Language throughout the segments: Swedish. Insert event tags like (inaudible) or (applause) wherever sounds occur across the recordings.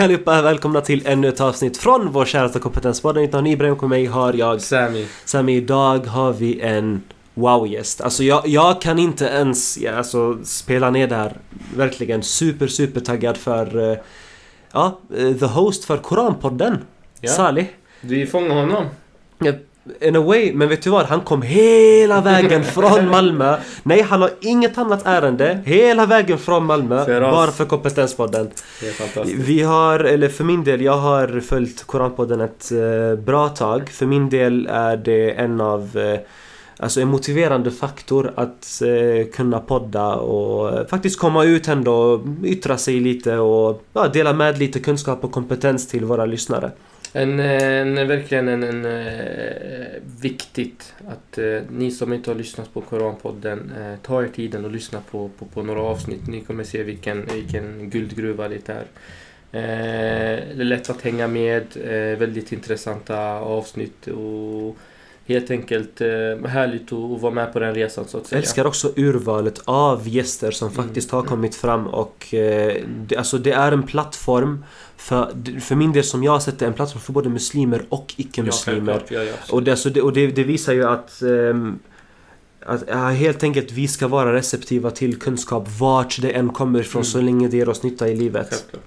Hej allihopa, välkomna till ännu ett avsnitt från vår käraste kompetenspodd. Mitt namn är Ibrahim och mig har jag Sammy. Sammy. Idag har vi en wow-gäst. Alltså jag, jag kan inte ens ja, alltså, spela ner det här. Verkligen super, super taggad för... eh, ja, eh, the host för Koranpodden. Ja. Salih. Vi fångar honom. Ja, In a way, men vet du vad? Han kom hela vägen från (laughs) Malmö. Nej, han har inget annat ärende. Hela vägen från Malmö. Bara för Kompetenspodden. Det är fantastiskt. Vi har, eller för min del, jag har följt Koranpodden ett eh, bra tag. För min del är det en av eh, Alltså en motiverande faktor att eh, kunna podda och eh, faktiskt komma ut ändå, yttra sig lite och ja, dela med lite kunskap och kompetens till våra lyssnare. En, en, verkligen en, en eh, viktigt att eh, ni som inte har lyssnat på Koranpodden eh, ta er tiden och lyssna på, på, på några avsnitt. Ni kommer se vilken, vilken guldgruva det är. Eh, det är lätt att hänga med, eh, väldigt intressanta avsnitt och helt enkelt eh, härligt att, vara med på den resan så att Jag säga. älskar också urvalet av gäster som Mm. faktiskt har kommit fram och eh, det, alltså det är en plattform för, för min del som jag har sett det, en plattform för både muslimer och icke-muslimer. Ja, och det, alltså det, och det, det visar ju att ehm, att ja, helt enkelt vi ska vara receptiva till kunskap vart det än kommer ifrån Mm. så länge det ger oss nytta i livet. Ja.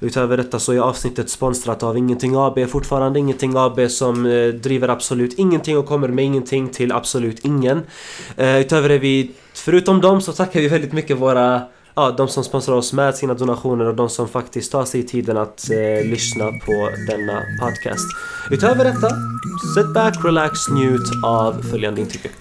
Utöver detta så är avsnittet sponsrat av Ingenting AB. Fortfarande Ingenting AB som eh, driver absolut ingenting och kommer med ingenting till absolut ingen. Eh, utöver det vi, förutom dem så tackar vi väldigt mycket våra Ja, de som sponsrar oss med sina donationer och de som faktiskt tar sig tiden att eh, lyssna på denna podcast. Utöver detta, sit back, relax, njut av följande intryck.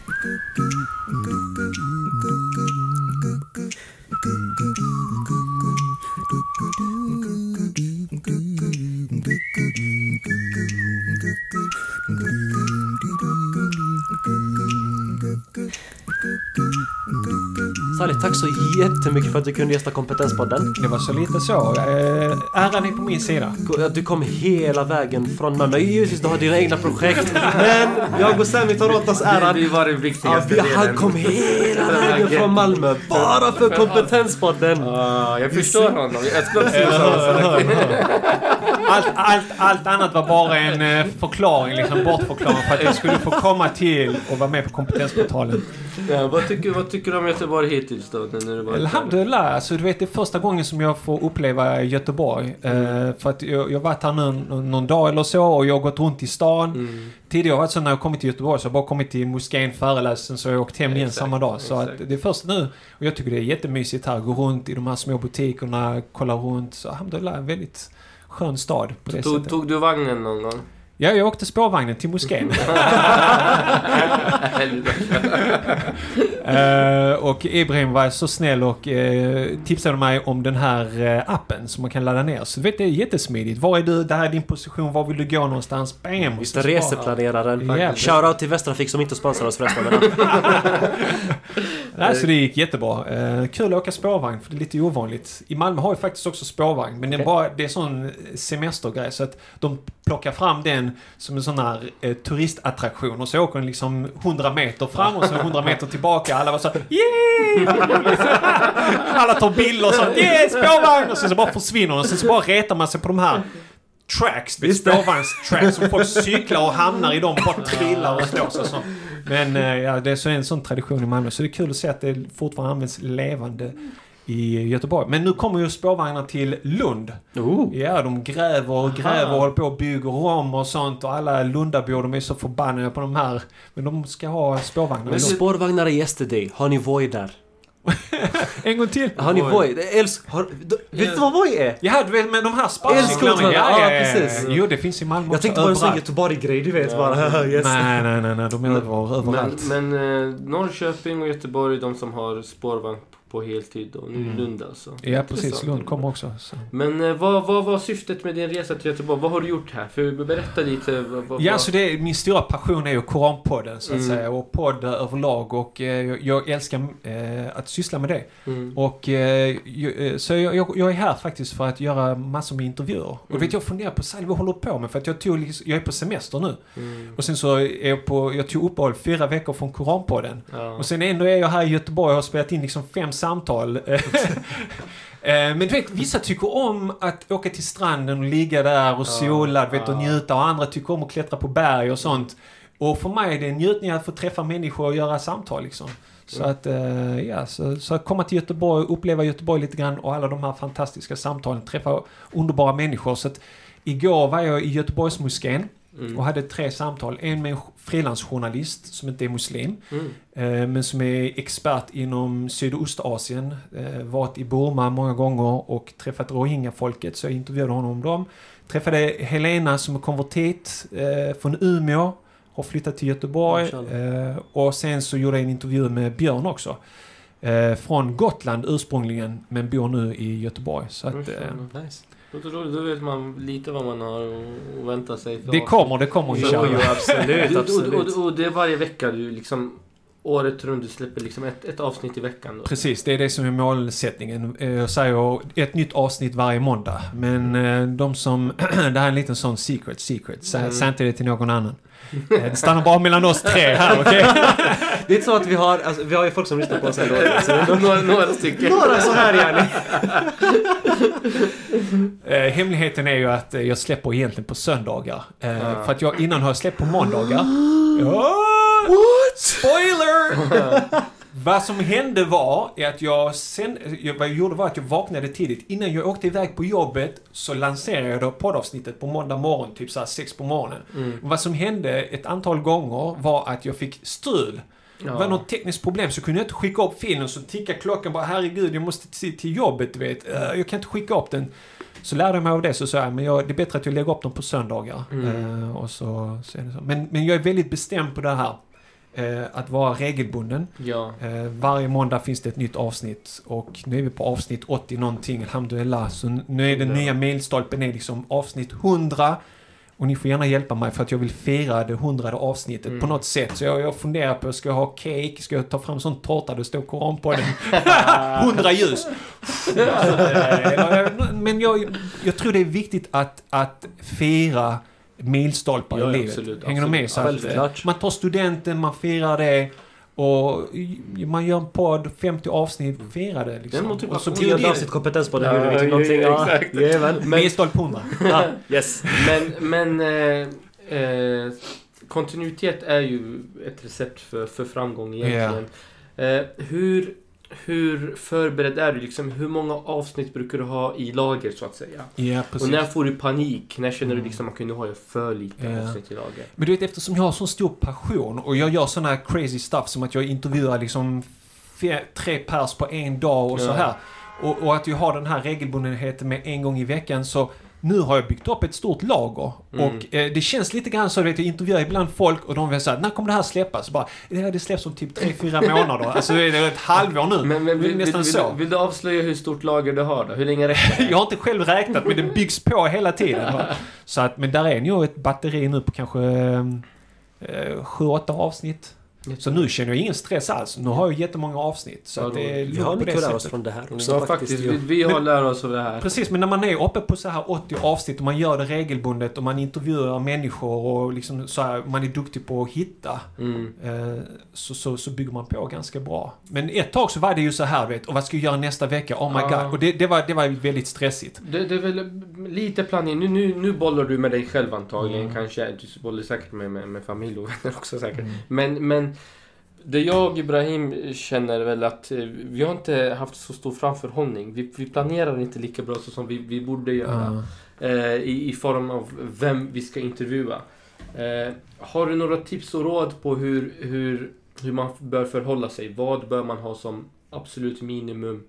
Tack så jättemycket för att du kunde gästa Kompetenspodden. Det var så lite så. Eh, äran är på min sida. Du kom hela vägen från Malmö. Givetvis, du har dina egna projekt. Men jag och Sammy tar åt oss äran. Det var den Ja, viktigaste vi, han kom hela (laughs) vägen från Malmö bara för Kompetenspodden. Ah, jag förstår honom. Jag samma sak. Allt, allt, allt annat var bara en eh, förklaring, liksom bortförklaring för att jag skulle få komma till och vara med på kompetensportalen. Ja, vad, tycker, vad tycker du om Göteborg hittills då? När du Alhamdulillah, alltså du vet det är första gången som jag får uppleva Göteborg. Eh, för att jag har varit här nu någon, dag eller så och jag har gått runt i stan. Mm. Tidigare har det varit så när jag kommit till Göteborg så har jag bara kommit till moskén, föreläst, sen så har jag åkt hem igen samma dag. Så att det är först nu. Och jag tycker det är jättemysigt här. Gå runt i de här små butikerna, kolla runt. Så alhamdulillah, väldigt skön stad på det Tog, sättet. tog du vagnen någon gång? Ja, jag åkte spårvagnen till moskén. (laughs) Eh, och Ibrahim var så snäll och eh, tipsade mig om den här eh, appen som man kan ladda ner. Så du vet, det är jättesmidigt. Var är du? Det här är din position. Var vill du gå någonstans? Bam! Just det, reseplaneraren. Ja. Shoutout till Västtrafik som inte sponsrar oss förresten. (laughs) Nej, så det gick jättebra. Eh, kul att åka spårvagn, för det är lite ovanligt. I Malmö har ju faktiskt också spårvagn, men det är, Okej. bara, det är sån semestergrej. Så att de plockar fram den som en sån här eh, turistattraktion och så åker den liksom 100 meter fram och så 100 meter tillbaka. Alla var så här, yeah! Alla tar bilder och sånt. Yeah, spårvagn! Och sen så bara försvinner den. Och sen så bara retar man sig på de här tracks, spårvagnstracks som folk cyklar och hamnar i dem, bara trillar och slår sig så. Men eh, ja, det är så en sån tradition i Malmö, så det är kul att se att det fortfarande används levande i Göteborg. Men nu kommer ju spårvagnar till Lund. oh. Ja, de gräver och gräver och håller på och bygger om och sånt och alla Lundabor de är så förbannade på de här. Men de ska ha spårvagnar Men spårvagnar är yesterday. Har ni Voi där? (laughs) En gång till! Har ni Voi. Älsk... Har... Vet du vad Voi är? Ja, du vet med de här sparkcyklarna. ja, precis. Jo, det finns i Malmö Jag tänkte på en sån. Göteborg-grej, du vet Ja. bara. (laughs) yes. Nej, nej, nej, nej, de är över, överallt. Men, men eh, Norrköping och Göteborg är de som har spårvagn på, heltid och nu Mm. Lund alltså. Ja, precis. Lund kommer också. Så. Men eh, vad, vad var syftet med din resa till Göteborg? Vad har du gjort här? För berätta lite. Vad, vad, Ja, så det är, min stora passion är ju Koranpodden, så att Mm. säga. Och podd överlag. Och eh, jag- jag älskar eh, att syssla med det. Mm. Och eh, eh, så jag, jag, jag är här faktiskt för att göra massor med intervjuer. Och Mm. vet jag funderar på vad håller du på med? För att jag tog liksom, jag är på semester nu. Mm. Och sen så är jag på, jag tog uppehåll fyra veckor från Koranpodden. Ja. Och sen ändå är jag här i Göteborg och har spelat in liksom fem, samtal. (laughs) Eh, Men du vet, vissa tycker om att åka till stranden och ligga där och sola vet, och njuta och andra tycker om att klättra på berg och sånt. Och för mig är det en njutning att få träffa människor och göra samtal liksom. Så Mm. att, eh, ja, så, så att komma till Göteborg, uppleva Göteborg lite grann och alla de här fantastiska samtalen, träffa underbara människor. Så att igår var jag i Göteborgsmoskén Mm. Och hade tre samtal. En med en frilansjournalist som inte är muslim, Mm. eh, men som är expert inom Sydostasien. Eh, varit i Burma många gånger och träffat rohingya-folket, så jag intervjuade honom om dem. Träffade Helena som är konvertit eh, från Umeå, har flyttat till Göteborg. Eh, och sen så gjorde jag en intervju med Björn också. Från Gotland ursprungligen, men bor nu i Göteborg. Så att. Nice. Då, då, då vet man lite vad man har att vänta sig. För det kommer, det kommer Jo, inshallah. jo, absolut, (laughs) Och, och, absolut. och, och det är varje vecka du liksom året runt du släpper liksom ett, ett avsnitt i veckan då. Precis, det är det som är målsättningen. Eh, Jag säger ett nytt avsnitt varje måndag. Men eh, de som... (clears throat) det här är en liten sån secret, secret. Säg Mm. säg inte det till någon annan. Eh, Det stannar bara mellan oss tre här, okej? (laughs) (laughs) Det är inte så att vi har, alltså, vi har ju folk som lyssnar på oss ändå. (laughs) Så några, några stycken. några så här yani. (laughs) Eh, hemligheten är ju att eh, jag släpper egentligen på söndagar. Eh, Ah. För att jag innan har jag släppt på måndagar. (gasps) Ja, Spoiler! (laughs) Vad som hände var är att jag sen, jag, vad jag gjorde var att jag vaknade tidigt. Innan jag åkte iväg på jobbet så lanserade jag då poddavsnittet på måndag morgon, typ såhär sex på morgonen. Mm. Vad som hände ett antal gånger var att jag fick strul. Det var något tekniskt problem så kunde jag inte skicka upp filen så tickade klockan bara herregud jag måste till, till jobbet vet. Eh, jag kan inte skicka upp den. Så lärde jag mig av det så sa jag men jag, det är bättre att jag lägger upp dem på söndagar. Mm. Eh, och så, så så. Men, men jag är väldigt bestämd på det här. Eh, att vara regelbunden. Ja. Eh, varje måndag finns det ett nytt avsnitt och nu är vi på avsnitt 80 någonting, alhamdulillah. Så nu är den Ja. nya milstolpen är liksom avsnitt 100. Och ni får gärna hjälpa mig för att jag vill fira det hundrade avsnittet Mm. på något sätt. Så jag, jag funderar på, ska jag ha cake? Ska jag ta fram sån tårta det står koran på den? (laughs) 100 ljus! Eller, Men jag, jag tror det är viktigt att, att fira milstolpar Ja, i livet. absolut, Hänger du med? absolut. Så Självklart. man tar studenten, man firar det. Och man gör en podd, 50 avsnitt, firar det Det är liksom. motivation. Och så blir avsnitt kompetens på det. Ja, Ja, typ ja, någonting. ja, Ja, exakt. Jajamän. Milstolpe 100. (laughs) Ja, yes. Men, men eh, eh, kontinuitet är ju ett recept för, för framgång egentligen. Eh, hur, hur förberedd är du? Liksom, hur många avsnitt brukar du ha i lager så att säga? Ja, precis. Och när får du panik? När känner du Mm. liksom att nu har jag för lite Ja. avsnitt i lager? Men du vet, eftersom jag har så stor passion och jag gör såna här crazy stuff som att jag intervjuar liksom tre pers på en dag och så Ja. här. Och, och att jag har den här regelbundenheten med en gång i veckan så nu har jag byggt upp ett stort lager. Mm. Och eh, det känns lite grann så, vet, jag intervjuar ibland folk och de vill säga när kommer det här släppas? Bara, det, det släpps om typ 3-4 (laughs) månader. Alltså det är ett halvår nu. Men, men vill, nästan vill, så. vill, vill du avslöja hur stort lager du har då? Hur länge räcker det? (laughs) Jag har inte själv räknat men det byggs på hela tiden. (laughs) Så att, men där är nog ett batteri nu på kanske eh, 7-8 avsnitt. Så nu känner jag ingen stress alls. Nu har jag jättemånga avsnitt. Så Ja, att det är Vi har mycket att lära oss från det här. Så faktiskt, vi, vi har lärt oss av det här. Precis, men när man är uppe på så här 80 avsnitt och man gör det regelbundet och man intervjuar människor och liksom så här, man är duktig på att hitta. Mm. Eh, så, så, så bygger man på ganska bra. Men ett tag så var det ju så här, vet, och vad ska jag göra nästa vecka? Oh my Ja. god. Och det, det, var, det var väldigt stressigt. Det, det är väl lite planering. Nu, nu, nu bollar du med dig själv antagligen. Mm. Kanske. Du bollar säkert med, med, med familj och vänner också säkert. Mm. Men, men det jag Ibrahim känner väl att eh, vi har inte haft så stor framförhållning. Vi, vi planerar inte lika bra som vi, vi borde göra. Eh, i, I form av vem vi ska intervjua. Eh, har du några tips och råd på hur, hur, hur man bör förhålla sig? Vad bör man ha som absolut minimum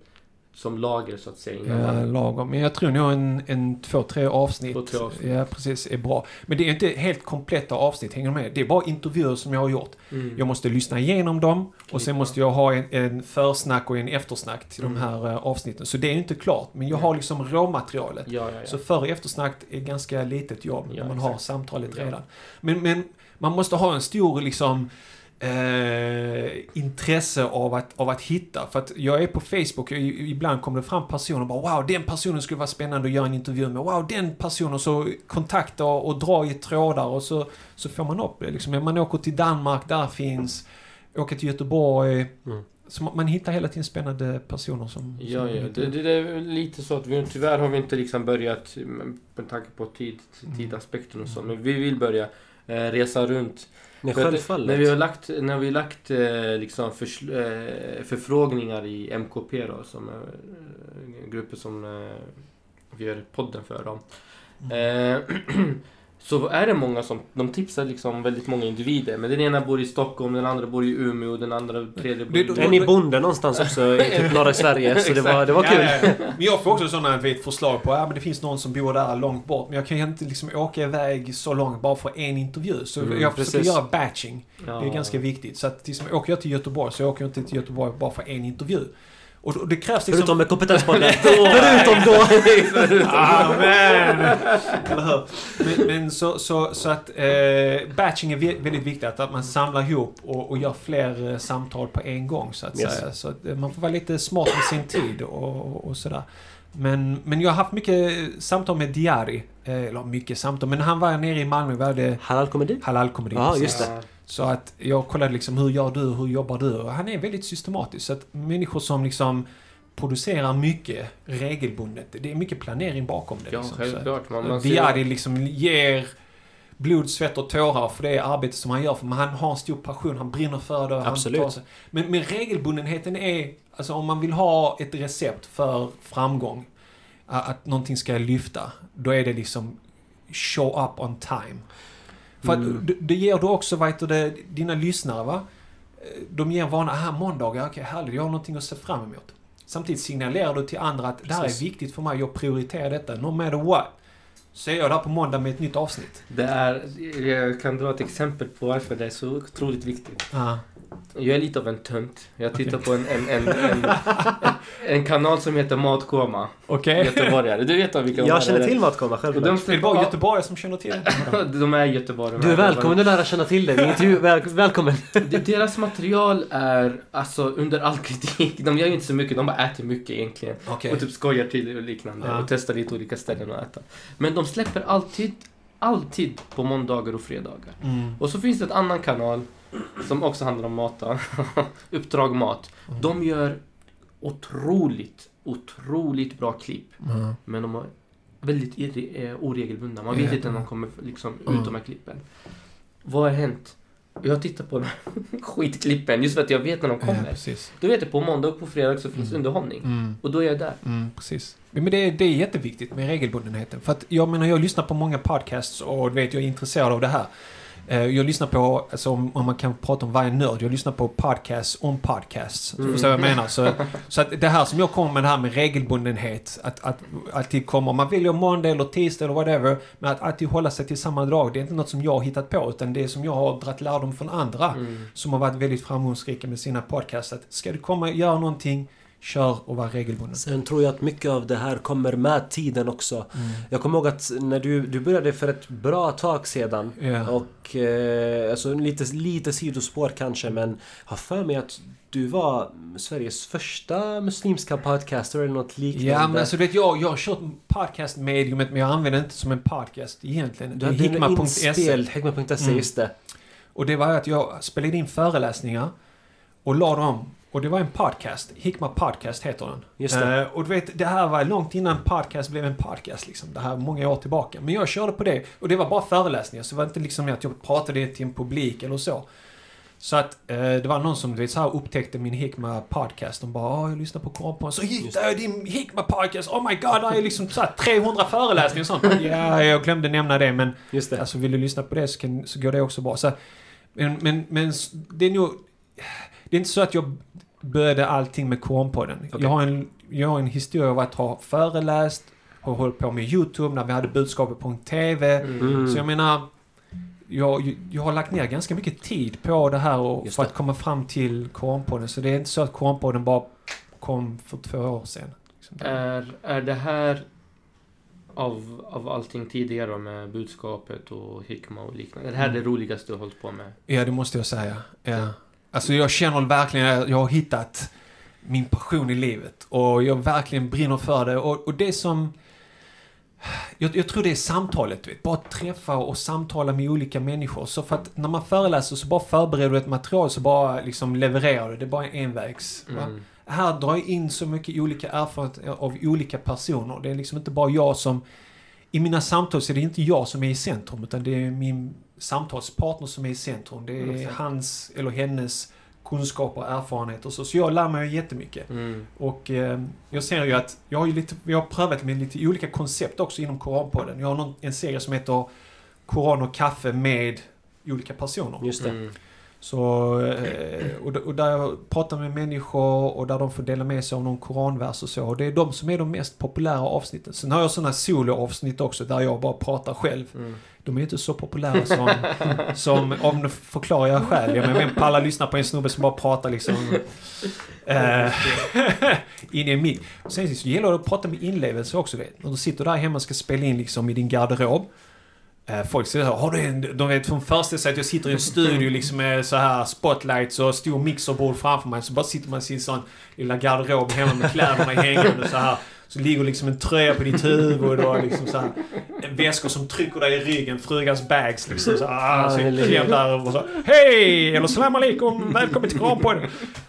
som lager så att säga? innan Ja, man- lagom. Men jag tror nog en, en två, tre avsnitt. Två, tre avsnitt. Ja, precis. Är bra. Men det är inte helt kompletta avsnitt, hänger du med? Det är bara intervjuer som jag har gjort. Mm. Jag måste lyssna igenom dem och sen måste jag ha en, en försnack och en eftersnack till Mm. de här eh, avsnitten. Så det är inte klart. Men jag har liksom råmaterialet. Ja, ja. Så för och eftersnack är ganska litet jobb när man har exakt. samtalet Ja. redan. Men, men man måste ha en stor liksom eh, intresse av att, av att hitta. För att jag är på Facebook och ibland kommer det fram personer och bara wow, den personen skulle vara spännande att göra en intervju med. Wow, den personen. Så kontakta och dra i trådar och så, så får man upp det. Liksom. Man åker till Danmark, där finns. Åker till Göteborg. Mm. så man hittar hela tiden spännande personer som... Ja, som ja. Det, det, det är lite så att vi tyvärr har vi inte liksom börjat mm, med tanke på tid, tidaspekten och så. Men vi vill börja eh, resa runt. Nej, För självfallet. När vi har lagt, när vi har lagt eh, liksom förs, eh, förfrågningar i MKP då, som är eh, grupper som vi gör podden för dem. Mm. (clears throat) Så är det många som, de tipsar liksom väldigt många individer. Men den ena bor i Stockholm, den andra bor i Umeå, den andra tredje bor i... Det- Är bonde någonstans också i typ (laughs) norra Sverige? Så det var, det var kul. Ja, ja, ja. Men jag får också sådana vet, förslag på att ja, det finns någon som bor där långt bort. Men jag kan ju inte liksom åka iväg så långt bara för en intervju. Så Mm, jag försöker precis. göra batching. Ja. Det är ganska viktigt. Så att liksom, åker jag till Göteborg så åker jag inte till Göteborg bara för en intervju. Och det krävs liksom... Förutom med kompetenspodden. (laughs) Förutom då! Amen! Men, men så, så, så att eh, batching är vä- väldigt viktigt. Att, att man samlar ihop och, och gör fler eh, samtal på en gång så att Yes. säga. Så att, eh, man får vara lite smart med sin tid och, och, sådär. Men, men jag har haft mycket samtal med Diari. Eh, eller mycket samtal, men han var nere i Malmö. Vi hade Halal komedi? Ja, just det. Så att jag kollade liksom hur gör du, hur jobbar du? Och han är väldigt systematisk. Så att människor som liksom producerar mycket regelbundet. Det är mycket planering bakom det. Ja, liksom. Självklart. Man, man Diari liksom ger blod, svett och tårar för det arbete som han gör. För han har en stor passion, han brinner för det. Absolut. Men, men regelbundenheten är, alltså om man vill ha ett recept för framgång, att någonting ska lyfta, då är det liksom show up on time. För Mm. att det, det ger du också, vet du, det, dina lyssnare va? De ger vana, aha måndagar, okej härligt, jag har någonting att se fram emot. Samtidigt signalerar du till andra att det här är Precis. viktigt för mig, jag prioriterar detta, no matter what. Så är jag där på måndag med ett nytt avsnitt. Det är, jag kan dra ett exempel på varför det är så otroligt viktigt. Ja. Jag är lite av en tönt. Jag tittar på en, en, en, en, en, en kanal som heter Matkoma. Okej. Göteborgare. Du vet vad vilka Jag känner till Matkomma, Och självklart. de Det är bara göteborgare som känner till det. (laughs) De är göteborgare. Du är välkommen att lära känna till det. Intervju... Väl, välkommen. Deras material är alltså under all kritik. De gör ju inte så mycket, de bara äter mycket egentligen. Okej. Och typ skojar till och liknande. Ja. Och testar lite olika ställen att äta. Men de släpper alltid, alltid på måndagar och fredagar. Mm. Och så finns det ett annan kanal som också handlar om mat. (laughs) Uppdrag mat. Mm. De gör otroligt, otroligt bra klipp. Mm. Men de är väldigt eh, oregelbundna. Man Ja. vet inte när de kommer liksom Mm. ut de här klippen. Vad har hänt? Jag tittar på de (laughs) skitklippen just för att jag vet när de Ja, kommer. precis. Då vet jag på måndag och på fredag så finns Mm. underhållning. Mm. Och då är jag där. Mm, precis. Men det är, det är jätteviktigt med regelbundenheten. För att jag menar, jag lyssnar på många podcasts och du vet, jag är intresserad av det här. Eh, Jag lyssnar på, alltså om, om man kan prata om varje nörd, jag lyssnar på podcasts om podcasts. Mm. Så jag menar. Så, så att det här som jag kommer med det här med regelbundenhet, att, att alltid komma, om man väljer måndag eller tisdag eller whatever, men att alltid hålla sig till samma dag, det är inte något som jag har hittat på, utan det är som jag har dragit lärdom från andra Mm. som har varit väldigt framgångsrika med sina podcasts. Att ska du komma och göra någonting, kör och var regelbunden. Sen tror jag att mycket av det här kommer med tiden också. Mm. Jag kommer ihåg att när du, du började för ett bra tag sedan Ja. och eh, alltså lite, lite sidospår kanske men har för mig att du var Sveriges första muslimska podcaster eller något liknande. Ja, men alltså vet, jag, jag har kört podcastmediumet men jag använder det inte som en podcast egentligen. du hade en hikma.se. inspel, hikma.se, Mm. just det. Och det var att jag spelade in föreläsningar och la dem. Och det var en podcast. Hikma Podcast heter den. Just det. Eh, och du vet, det här var långt innan podcast blev en podcast liksom. Det här många år tillbaka. Men jag körde på det. Och det var bara föreläsningar. Så det var inte liksom att jag pratade till en publik eller så. Så att eh, det var någon som du vet, så här upptäckte min Hikma podcast. De bara "Ja, jag lyssnar på Korpon. Så hittade jag din Hikma podcast. Oh my god, det är liksom så här 300 föreläsningar och sånt. (laughs) Ja, jag glömde nämna det men Just det. Alltså vill du lyssna på det så, kan, så går det också bra. Så, men, men, men det är nog... Det är inte så att jag började allting med Kornpodden. Okej. Jag, har en, jag har en historia av att ha föreläst, har hållit på med YouTube när vi hade budskapet.tv. Mm. Så jag menar... Jag, jag har lagt ner ganska mycket tid på det här och Just för det. att komma fram till Kornpodden. Så det är inte så att Kornpodden bara kom för två år sedan. Liksom. Är, är det här av, av allting tidigare med budskapet och hikma och liknande. Är det här Mm. det roligaste du har hållit på med? Ja, det måste jag säga. Ja. Alltså jag känner verkligen att jag har hittat min passion i livet. Och jag verkligen brinner för det. Och, och det som... Jag, jag tror det är samtalet, vet. Bara träffa och samtala med olika människor. Så för att när man föreläser så bara förbereder du ett material så bara liksom levererar du. Det är bara envägs. va? Mm. Här drar jag in så mycket olika erfarenheter av olika personer. Det är liksom inte bara jag som... I mina samtal så är det inte jag som är i centrum utan det är min samtalspartner som är i centrum. Det är Exakt. hans eller hennes kunskaper och erfarenheter. Så, så jag lär mig jättemycket. Mm. Och eh, jag ser ju att jag har ju lite, jag har prövat med lite olika koncept också inom Koranpodden. Jag har någon, en serie som heter Koran och kaffe med olika personer. Just det. Mm. Så, eh, och, där jag pratar med människor och där de får dela med sig av någon koranvers och så. Och det är de som är de mest populära avsnitten. Sen har jag sådana soloavsnitt också där jag bara pratar själv. Mm. De är inte så populära som, (laughs) som om förklarar jag själv. Jag menar, vem pallar lyssna på en snubbe som bara pratar liksom eh, (laughs) in i en mick. Sen så gäller det att prata med inlevelse också. Vet. När du sitter där hemma och ska spela in liksom i din garderob. Eh, folk säger så här, har du en, de vet från första sig att jag sitter i en (laughs) studio liksom med så här spotlights och stor mixerbord framför mig. Så bara sitter man i sin sån lilla garderob hemma med kläderna hängande så här. Så ligger liksom en tröja på ditt huvud och liksom så här, väskor som trycker dig i ryggen, frugans bags liksom så. Ah, så eller hur? kläm där och så Hej! Eller salam alaikum! Välkommen till Koranpodden!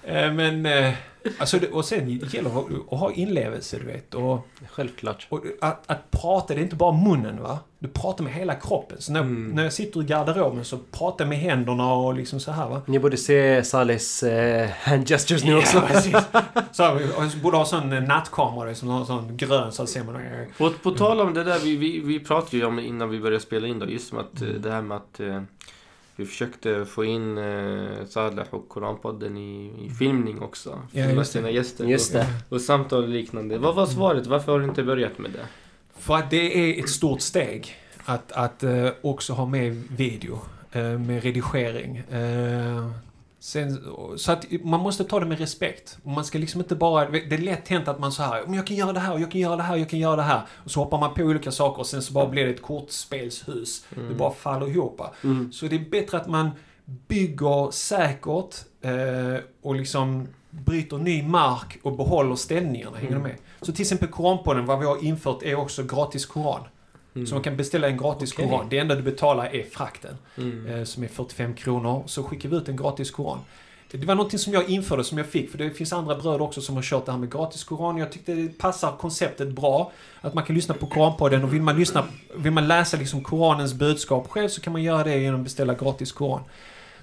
Eh, men, eh, alltså, och sen gäller det att- ha inlevelse, du vet. Och, Självklart. och att, att prata, det är inte bara munnen va? Du pratar med hela kroppen. Så när, Mm. när jag sitter i garderoben så pratar jag med händerna och liksom så här va. Ni borde se Salihs eh, (laughs) hand gestures nu Ja, också. precis. Så här, jag borde ha sån eh, nattkamera, liksom, någon sån grön så ser man. På, på tal om det där, vi, vi, vi pratade ju om det innan vi började spela in då, just med att eh, det här med att eh, vi försökte få in eh, Saleh och Koranpodden i, i filmning också. Ja, Filma det. sina gäster. Just och, det. och samtal och liknande. Vad var svaret? Varför har du inte börjat med det? För att det är ett stort steg att, att eh, också ha med video eh, med redigering. Sen, så att man måste ta det med respekt. Man ska liksom inte bara... Det är lätt hänt att man så här, "Men jag kan göra det här, jag kan göra det här, jag kan göra det här. Och så hoppar man på olika saker och sen så bara blir det ett kortspelshus. Det bara faller ihop. Mm. Så det är bättre att man bygger säkert eh, och liksom bryter ny mark och behåller ställningarna. Hänger Mm. med? Så till exempel Koranpodden, vad vi har infört är också gratis Koran. Mm. Så man kan beställa en gratis Okej. Koran. Det enda du betalar är frakten, Mm. eh, som är 45 kronor. Så skickar vi ut en gratis Koran. Det var någonting som jag införde, som jag fick, för det finns andra bröder också som har kört det här med gratis Koran. Jag tyckte det passar konceptet bra. Att man kan lyssna på Koranpodden och vill man, lyssna, vill man läsa liksom Koranens budskap själv så kan man göra det genom att beställa gratis Koran.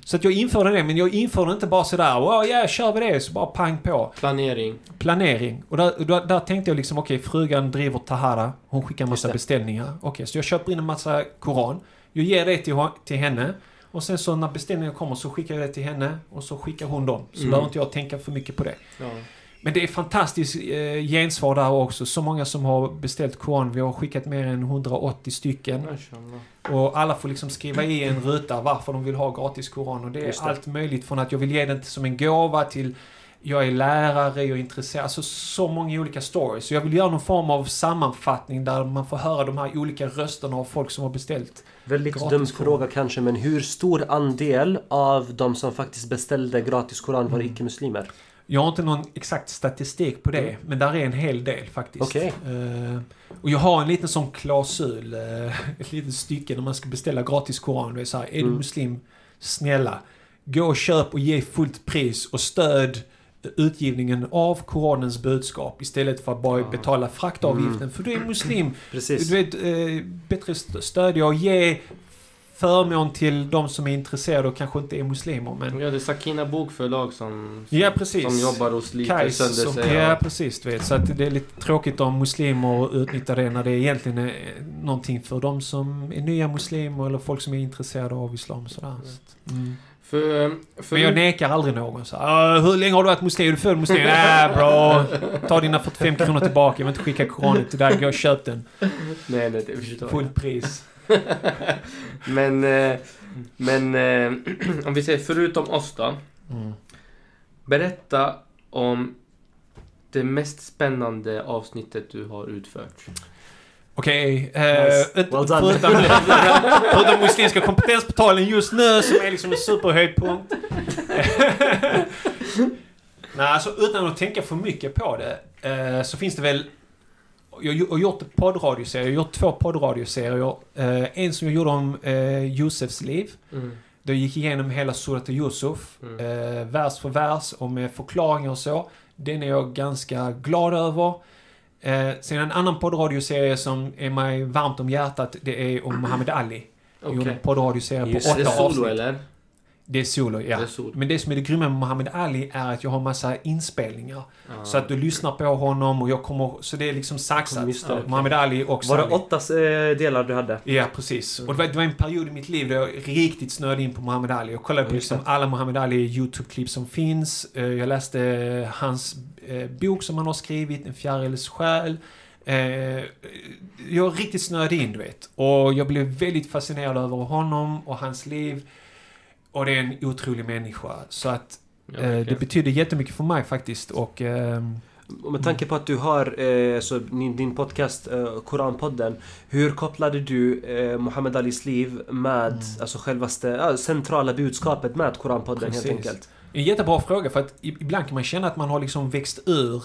Så att jag införde det, men jag införde inte bara sådär ja, kör vi det, så bara pang på. Planering. Planering. Och där, där, där tänkte jag liksom, okej, frugan driver Tahara. Hon skickar en massa beställningar. Okej, så jag köper in en massa Koran. Jag ger det till, till henne. Och sen så när beställningen kommer så skickar jag det till henne. Och så skickar hon dem. Så Mm. behöver inte jag tänka för mycket på det. Ja. Men det är fantastiskt eh, gensvar där också. Så många som har beställt Koran. Vi har skickat mer än 180 stycken. Och alla får liksom skriva i en ruta varför de vill ha gratis Koran. Och det är allt möjligt från att jag vill ge den som en gåva till jag är lärare, jag är intresserad. Alltså så många olika stories. Så jag vill göra någon form av sammanfattning där man får höra de här olika rösterna av folk som har beställt. Väldigt dum fråga kanske, men hur stor andel av de som faktiskt beställde gratis Koran var Mm. icke-muslimer? Jag har inte någon exakt statistik på det, Mm. men där är en hel del faktiskt. Okej. Eh, och jag har en liten sån klausul, eh, (laughs) ett litet stycke när man ska beställa gratis Koran. Det är så här, är du Mm. muslim, snälla, gå och köp och ge fullt pris och stöd utgivningen av Koranens budskap istället för att bara Ja. betala fraktavgiften. Mm. För du är muslim. Precis. Du vet, eh, bättre st- stödja och ge förmån till de som är intresserade och kanske inte är muslimer. Men Ja, det är Sakina Bokförlag som, som, Ja, precis. som jobbar och sliter Kajs sönder sig. Ja, precis. Vet. Så att det är lite tråkigt om muslimer utnyttjar det när det egentligen är någonting för de som är nya muslimer eller folk som är intresserade av islam. Sådär. Så att, mm. För, för Men jag nekar aldrig någon. Så, "Ah, hur länge har du varit muslim? Är du född muslim? Nej, (laughs) bra. Ta dina 45 kronor tillbaka. Jag vill inte skicka koranen till dig. Gå och köp den. Nej, nej, det förstår. Fullt pris. (laughs) men, eh, men eh, (clears throat) om vi säger förutom oss då. Mm. Berätta om det mest spännande avsnittet du har utfört. Okej. eh, Nice. Well done. förutom, (laughs) förutom muslimska kompetensportalen just nu som är liksom en superhöjdpunkt. (laughs) Nej, alltså utan att tänka för mycket på det eh, så finns det väl jag har gjort poddradioserier. Jag har gjort två poddradioserier. Eh, en som jag gjorde om eh, Josefs liv. Mm. Då gick igenom hela Surat Yusuf, Mm. eh, vers för vers och med förklaringar och så. Den är jag ganska glad över. Eh, sen en annan poddradioserie som är mig varmt om hjärtat, det är om Muhammad Ali. Jag gjorde en poddradioserie på Är det åtta solo avsnitt. eller? Det är solo, ja. Det är solo. Men det som är det grymma med Muhammad Ali är att jag har massa inspelningar. Ja. Så att du lyssnar på honom och jag kommer... Så det är liksom saxat. Just det, okej. Muhammad Ali och Var det åtta eh, delar du hade? Ja, precis. Och det var, det var en period i mitt liv där jag riktigt snöade in på Muhammad Ali. Jag kollade på liksom alla Muhammad Ali YouTube-klipp som finns. Eh, Jag läste hans eh, bok som han har skrivit, En fjäriles själ. Eh, Jag riktigt snöade in, du vet. Och jag blev väldigt fascinerad över honom och hans liv. Och det är en otrolig människa. Så att Ja, eh, det betyder jättemycket för mig faktiskt. Och... ehm, Och med tanke på att du har eh, så din, din podcast eh, Koranpodden Hur kopplade du eh, Muhammad Alis liv med Mm. alltså självaste centrala budskapet med Koranpodden Precis. helt enkelt? En jättebra fråga för att ibland kan man känna att man har liksom växt ur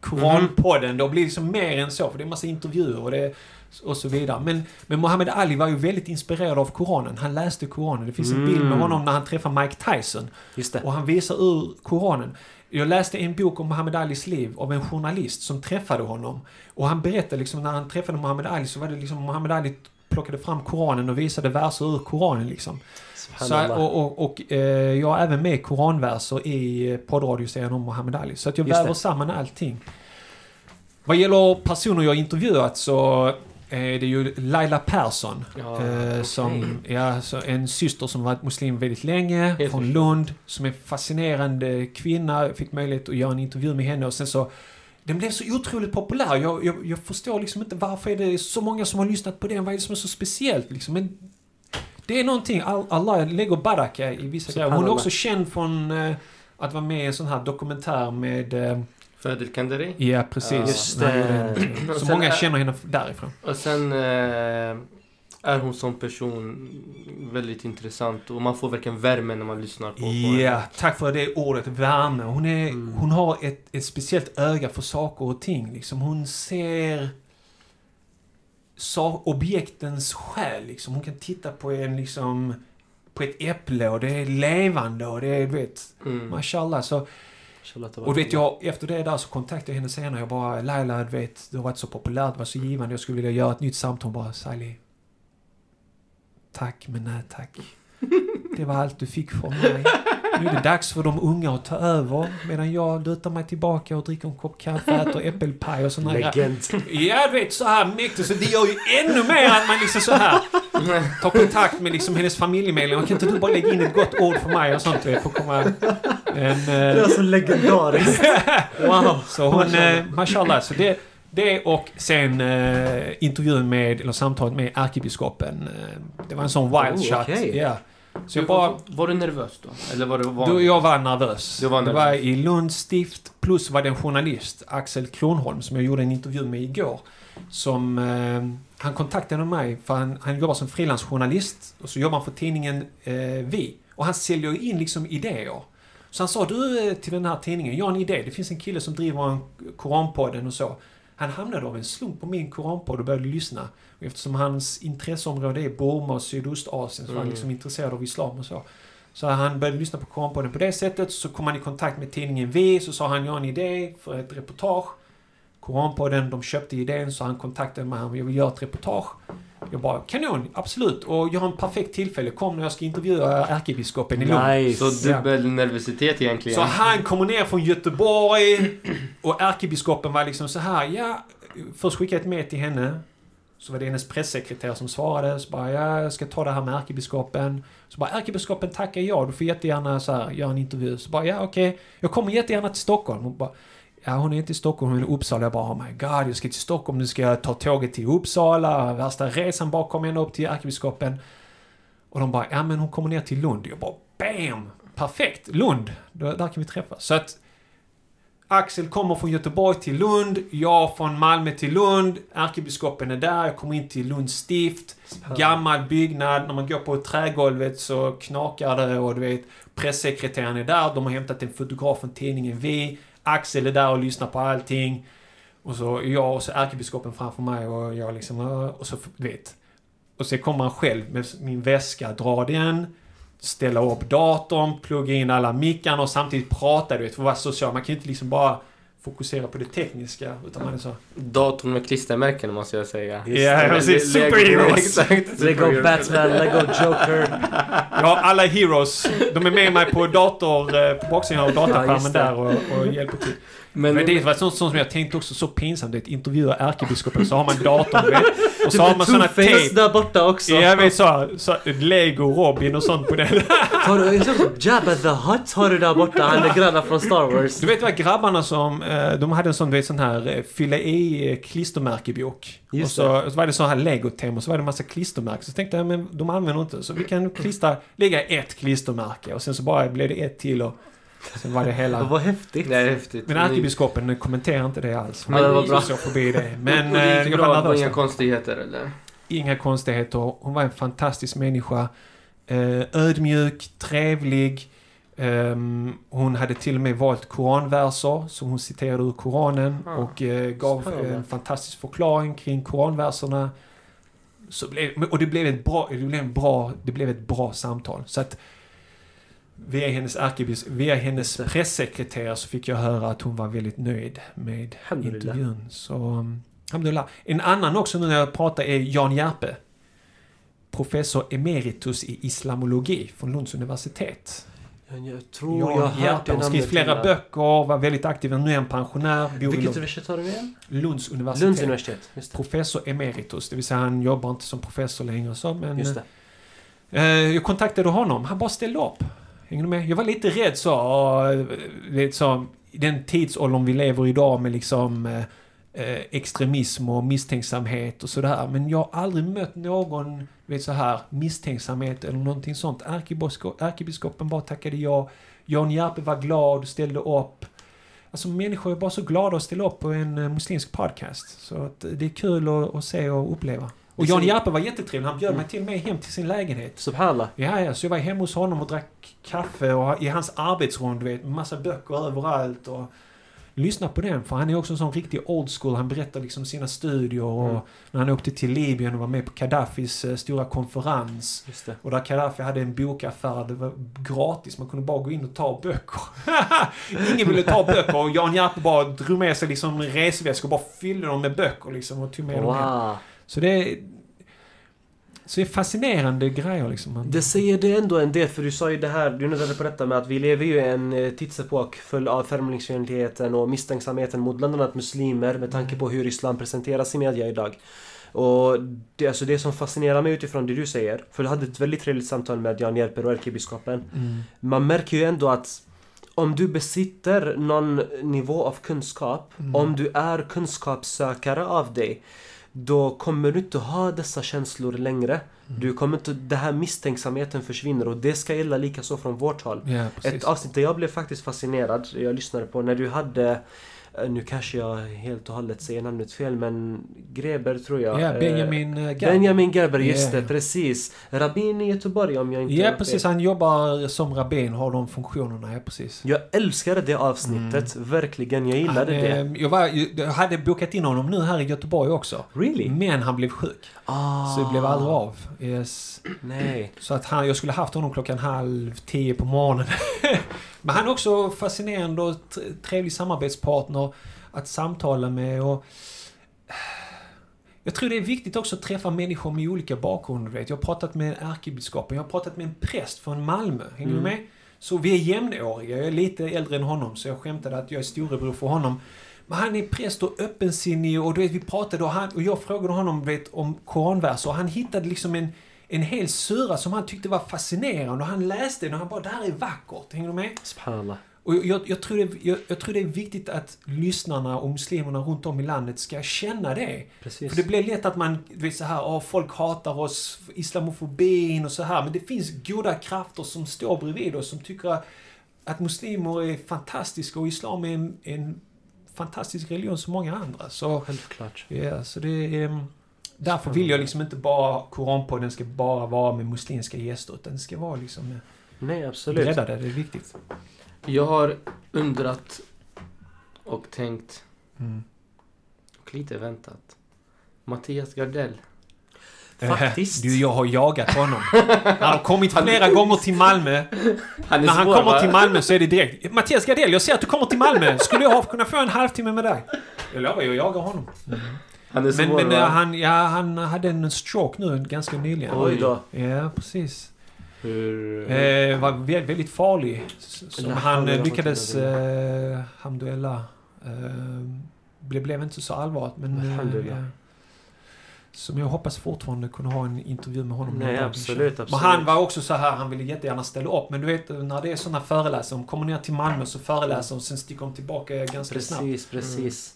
Koranpodden. Det blir liksom mer än så för det är en massa intervjuer och, det, och så vidare. Men, men Muhammad Ali var ju väldigt inspirerad av Koranen. Han läste Koranen. Det finns en Mm. bild med honom när han träffar Mike Tyson Just det. och han visar ur Koranen. Jag läste en bok om Muhammad Alis liv av en journalist som träffade honom. Och han berättade liksom när han träffade Muhammad Ali så var det liksom Muhammad Ali plockade fram Koranen och visade verser ur Koranen liksom. Så, och och, och eh, jag har även med koranverser i poddradioserien om Muhammad Ali. Så att jag Just väver det. samman allting. Vad gäller personer jag intervjuat så är det ju Laila Persson. Ja, eh, som, ja, så en syster som varit muslim väldigt länge, Helt från förstått. Lund. Som är fascinerande kvinna. Jag fick möjlighet att göra en intervju med henne och sen så den blev så otroligt populär. Jag, jag, jag förstår liksom inte varför är det så många som har lyssnat på den. Vad är det som är så speciellt liksom? Men det är någonting, All- Allah lägger baraka i vissa grejer. Hon är också känd från eh, att vara med i en sån här dokumentär med... Eh, Fadil Kandari. ja, precis. Ja. Just det. (clears throat) Så sen många känner henne därifrån. Och sen eh, är hon som person väldigt intressant och man får verkligen värme när man lyssnar på, på Ja, henne. tack för det ordet, värme. Hon, är, Mm. hon har ett, ett speciellt öga för saker och ting. Liksom. Hon ser sa, objektens själ. Liksom. Hon kan titta på en liksom på ett äpple och det är levande och det är, du vet, Mm. mashallah. Så, och du vet, jag, efter det där så kontaktade jag henne senare. Jag bara, Laila, du vet, du har varit så populär, det var så givande. Jag skulle vilja göra ett nytt samtal. Hon bara, Sally. Tack, men nej tack. (laughs) Det var allt du fick från mig. Nu är det dags för de unga att ta över medan jag lutar mig tillbaka och dricker en kopp kaffe, äter äppelpaj och sådana. Legend. Ja, du vet så här mäktigt. Så det gör ju ännu mer att man liksom så här tar kontakt med liksom hennes familjemedlemmar. Kan inte du bara lägga in ett gott ord för mig och sånt? du vet, För att komma... En, Det är eh, så legendariskt. (laughs) Wow. så hon, eh, mashallah. Så det, det och sen eh, intervjun med, eller samtalet med ärkebiskopen. Eh, det var en sån wild Oh, shot. Ja. Så jag Du, bara... var, du nervös då? Eller var det Då vanligt? jag var nervös. Du var Det var nervös. i Lunds stift. Plus var det en journalist, Axel Kronholm, som jag gjorde en intervju med igår. Som... Eh, han kontaktade mig för han, han jobbar som frilansjournalist. Och så jobbar han för tidningen eh, Vi. Och han säljer in liksom idéer. Så han sa du eh, till den här tidningen, jag har en idé. Det finns en kille som driver en Koranpodden och så. Han hamnade av en slump på min Koranpodd och började lyssna. Eftersom hans intresseområde är Burma och Sydostasien så var han Mm. liksom intresserad av islam och så. Så han började lyssna på Koranpodden på det sättet. Så kom han i kontakt med tidningen V. Så sa han, jag har en idé för ett reportage. Koranpodden, de köpte idén så han kontaktade mig. Han jag vill göra ett reportage. Jag bara, kanon, absolut. Och jag har en perfekt tillfälle. Kom när jag ska intervjua ärkebiskopen i Lund. Nice. Så dubbel nervositet egentligen. Så han kommer ner från Göteborg och ärkebiskopen var liksom så här, ja... Först skickade jag ett mejl till henne. Så var det hennes pressekreterare som svarade. Så bara, ja, jag ska ta det här med ärkebiskopen. Så bara, ärkebiskopen tackar ja, du får jättegärna så här, göra en intervju. Så bara, ja okej. Jag kommer jättegärna till Stockholm. Och bara, ja hon är inte i Stockholm, hon är i Uppsala. Jag bara, oh my god, jag ska till Stockholm. Nu ska jag ta tåget till Uppsala. Värsta resan bakom ända upp till ärkebiskopen. Och de bara, ja men hon kommer ner till Lund. Jag bara, BAM! Perfekt! Lund! Då, där kan vi träffas. Så att Axel kommer från Göteborg till Lund, jag från Malmö till Lund, ärkebiskopen är där, jag kommer in till Lunds stift. Gammal byggnad, när man går på trägolvet så knakar det och du vet pressekreteraren är där, de har hämtat en fotograf från tidningen Vi. Axel är där och lyssnar på allting. Och så jag och så ärkebiskopen framför mig och jag liksom, och så, du vet. Och så kommer han själv med min väska, drar den, ställa upp datorn, plugga in alla mickarna och samtidigt prata, du vet, för att vara social. Man kan ju inte liksom bara fokusera på det tekniska, utan man är så... Datorn med klistermärken måste jag säga. Ja, precis. Lego- Superheroes! Exakt. Lego. Batman, Lego Joker. Ja, alla heroes. De är med mig på dator, eh, på datorskärmen just det. där och, och hjälper till. Men, Men det var sånt, sånt som jag tänkte också så pinsamt. Att intervjua ärkebiskopen så har man datorn, vet. Och så har man såna tejp. där borta också. Ja, jag vet så, så Lego Robin och sånt på den. (laughs) Har du, Jabba the Hutt har du där borta, han är gröna från Star Wars. Du vet vad grabbarna som, eh, de hade en sån, du vet, sån här eh, fylla i eh, klistermärkebok. Just och så, så var det så här Lego-tema och så var det en massa klistermärken. Så tänkte jag, men de använder inte. Så vi kan klistra, lägga ett klistermärke och sen så bara blev det ett till och sen var det hela. Vad häftigt. det är häftigt. Men ärkebiskopen kommenterar inte det alls. Men det var bra. Så förbi det. (laughs) Men det eh, gick bra, det var inga konstigheter eller? Inga konstigheter. Hon var en fantastisk människa. Eh, ödmjuk, trevlig. Ehm, hon hade till och med valt koranverser som hon citerade ur Koranen Ah, och eh, gav spännande. en fantastisk förklaring kring koranverserna. Så blev, och det blev ett bra, det blev en bra, det blev ett bra samtal. Så att via hennes via hennes pressekreterare så fick jag höra att hon var väldigt nöjd med intervjun. Så, um, alhamdulillah. En annan också nu när jag pratar är Jan Järpe. Professor emeritus i islamologi från Lunds universitet. Jag, jag tror jag har Jan hört Järpe har skrivit flera böcker, var väldigt aktiv. Nu är han pensionär. Vilket universitet har du igen? Lunds universitet. Lunds universitet. Professor emeritus, det vill säga han jobbar inte som professor längre så, men... Just det. Eh, jag kontaktade honom, han bara ställde upp. Hänger du med? Jag var lite rädd så, och, eh, i den tidsåldern vi lever idag med liksom eh, eh, extremism och misstänksamhet och sådär. Men jag har aldrig mött någon, vet så här, misstänksamhet eller någonting sånt. Ärkebiskopen bara tackade ja. Jan Järpe var glad, ställde upp. Alltså människor är bara så glada att ställa upp på en eh, muslimsk podcast. Så att, det är kul att, att se och uppleva. Och Jan Järpe var jättetrevlig. Han bjöd mig till och med hem till sin lägenhet. Subhanallah. Ja, ja, så jag var hemma hos honom och drack kaffe och i hans arbetsrum, du vet, massa böcker överallt och lyssna på den, för han är också en sån riktig old school. Han berättar liksom sina studier och Mm. när han åkte till Libyen och var med på Gaddafis eh, stora konferens. Och där Gaddafi hade en bokaffär, det var gratis, man kunde bara gå in och ta böcker. (laughs) Ingen ville ta böcker och Jan Järpe bara drog med sig liksom resväskor och bara fyllde dem med böcker liksom och tog med dem hem. Så det är... Så det är fascinerande grejer liksom. Det säger det ändå en del, för du sa ju det här, du nuddade på detta med att vi lever ju i en eh, tidsepok full av främlingsfientligheten och misstänksamheten mot bland annat muslimer med tanke på hur islam presenteras i media idag. Och det, alltså det som fascinerar mig utifrån det du säger, för jag hade ett väldigt trevligt samtal med Jan Järper och ärkebiskopen. Mm. Man märker ju ändå att om du besitter någon nivå av kunskap, Mm. om du är kunskapssökare av dig, då kommer du inte ha dessa känslor längre. Mm. Du kommer inte, det här misstänksamheten försvinner och det ska gälla lika så från vårt håll. Precis. Ett avsnitt där jag blev faktiskt fascinerad, jag lyssnade på när du hade nu kanske jag helt och hållet säger namnet fel men Greber tror jag. Ja, eh, Benjamin uh, Benjamin Gerber, just Ja. det, precis. Rabbin i Göteborg om jag inte Ja, precis. Han jobbar som rabbin, har de funktionerna. Ja, precis. Jag älskade det avsnittet, verkligen. Jag gillade han, det. eh, Jag, var, jag hade bokat in honom nu här i Göteborg också. Really? Men han blev sjuk. Ah, Så det blev aldrig av. Yes. Nej. Så att han, jag skulle haft honom klockan halv tio på morgonen. (laughs) Men han är också fascinerande och trevlig samarbetspartner att samtala med och... Jag tror det är viktigt också att träffa människor med olika bakgrunder. Vet. Jag har pratat med ärkebiskopen, jag har pratat med en präst från Malmö. Hänger Mm. du med? Så vi är jämnåriga. Jag är lite äldre än honom, så jag skämtade att jag är storebror för honom. Men han är präst och öppensinnig och du vet, vi pratade och, han, och jag frågade honom vet, om koranverser och han hittade liksom en, en hel sura som han tyckte var fascinerande och han läste den och han bara det här är vackert. Hänger du med? Subhanallah. Och jag, jag, tror det, jag, jag tror det är viktigt att lyssnarna och muslimerna runt om i landet ska känna det. Precis. För det blir lätt att man, vet så här, åh, folk hatar oss, islamofobin och så här. Men det finns goda krafter som står bredvid oss som tycker att muslimer är fantastiska och islam är en, en fantastisk religion som många andra. Så, Självklart. ja, så det är... ehm, Därför vill jag liksom inte bara Koranpodden ska bara vara med muslimska gäster utan det ska vara liksom Nej, absolut. breddade, det är viktigt. Jag har undrat och tänkt. Mm. dock lite väntat. Mattias Gardell. Faktiskt. Du, jag har jagat honom. (laughs) Han har kommit flera gånger till Malmö. Han är När han svår, kommer va? till Malmö så är det direkt. (laughs) Mattias Gardell, jag ser att du kommer till Malmö. Skulle jag ha kunnat få en halvtimme med dig? Jag lovar, jag jagar honom. Han är svår, Men, men va? eh, han, ja, han hade en stroke nu ganska nyligen. Oj då. Ja, precis. Hur... Eh, var vä- väldigt farlig. Som han eh, lyckades... Eh, Hamdullah. Eh, det blev inte så allvarligt men... eh, ja. Som jag hoppas fortfarande kunna ha en intervju med honom. Nej, absolut, absolut. Men han var också så här, han ville jättegärna ställa upp. Men du vet när det är såna föreläsare, de kommer ner till Malmö så föreläser och sen sticker de tillbaka ganska snabbt. Precis, precis.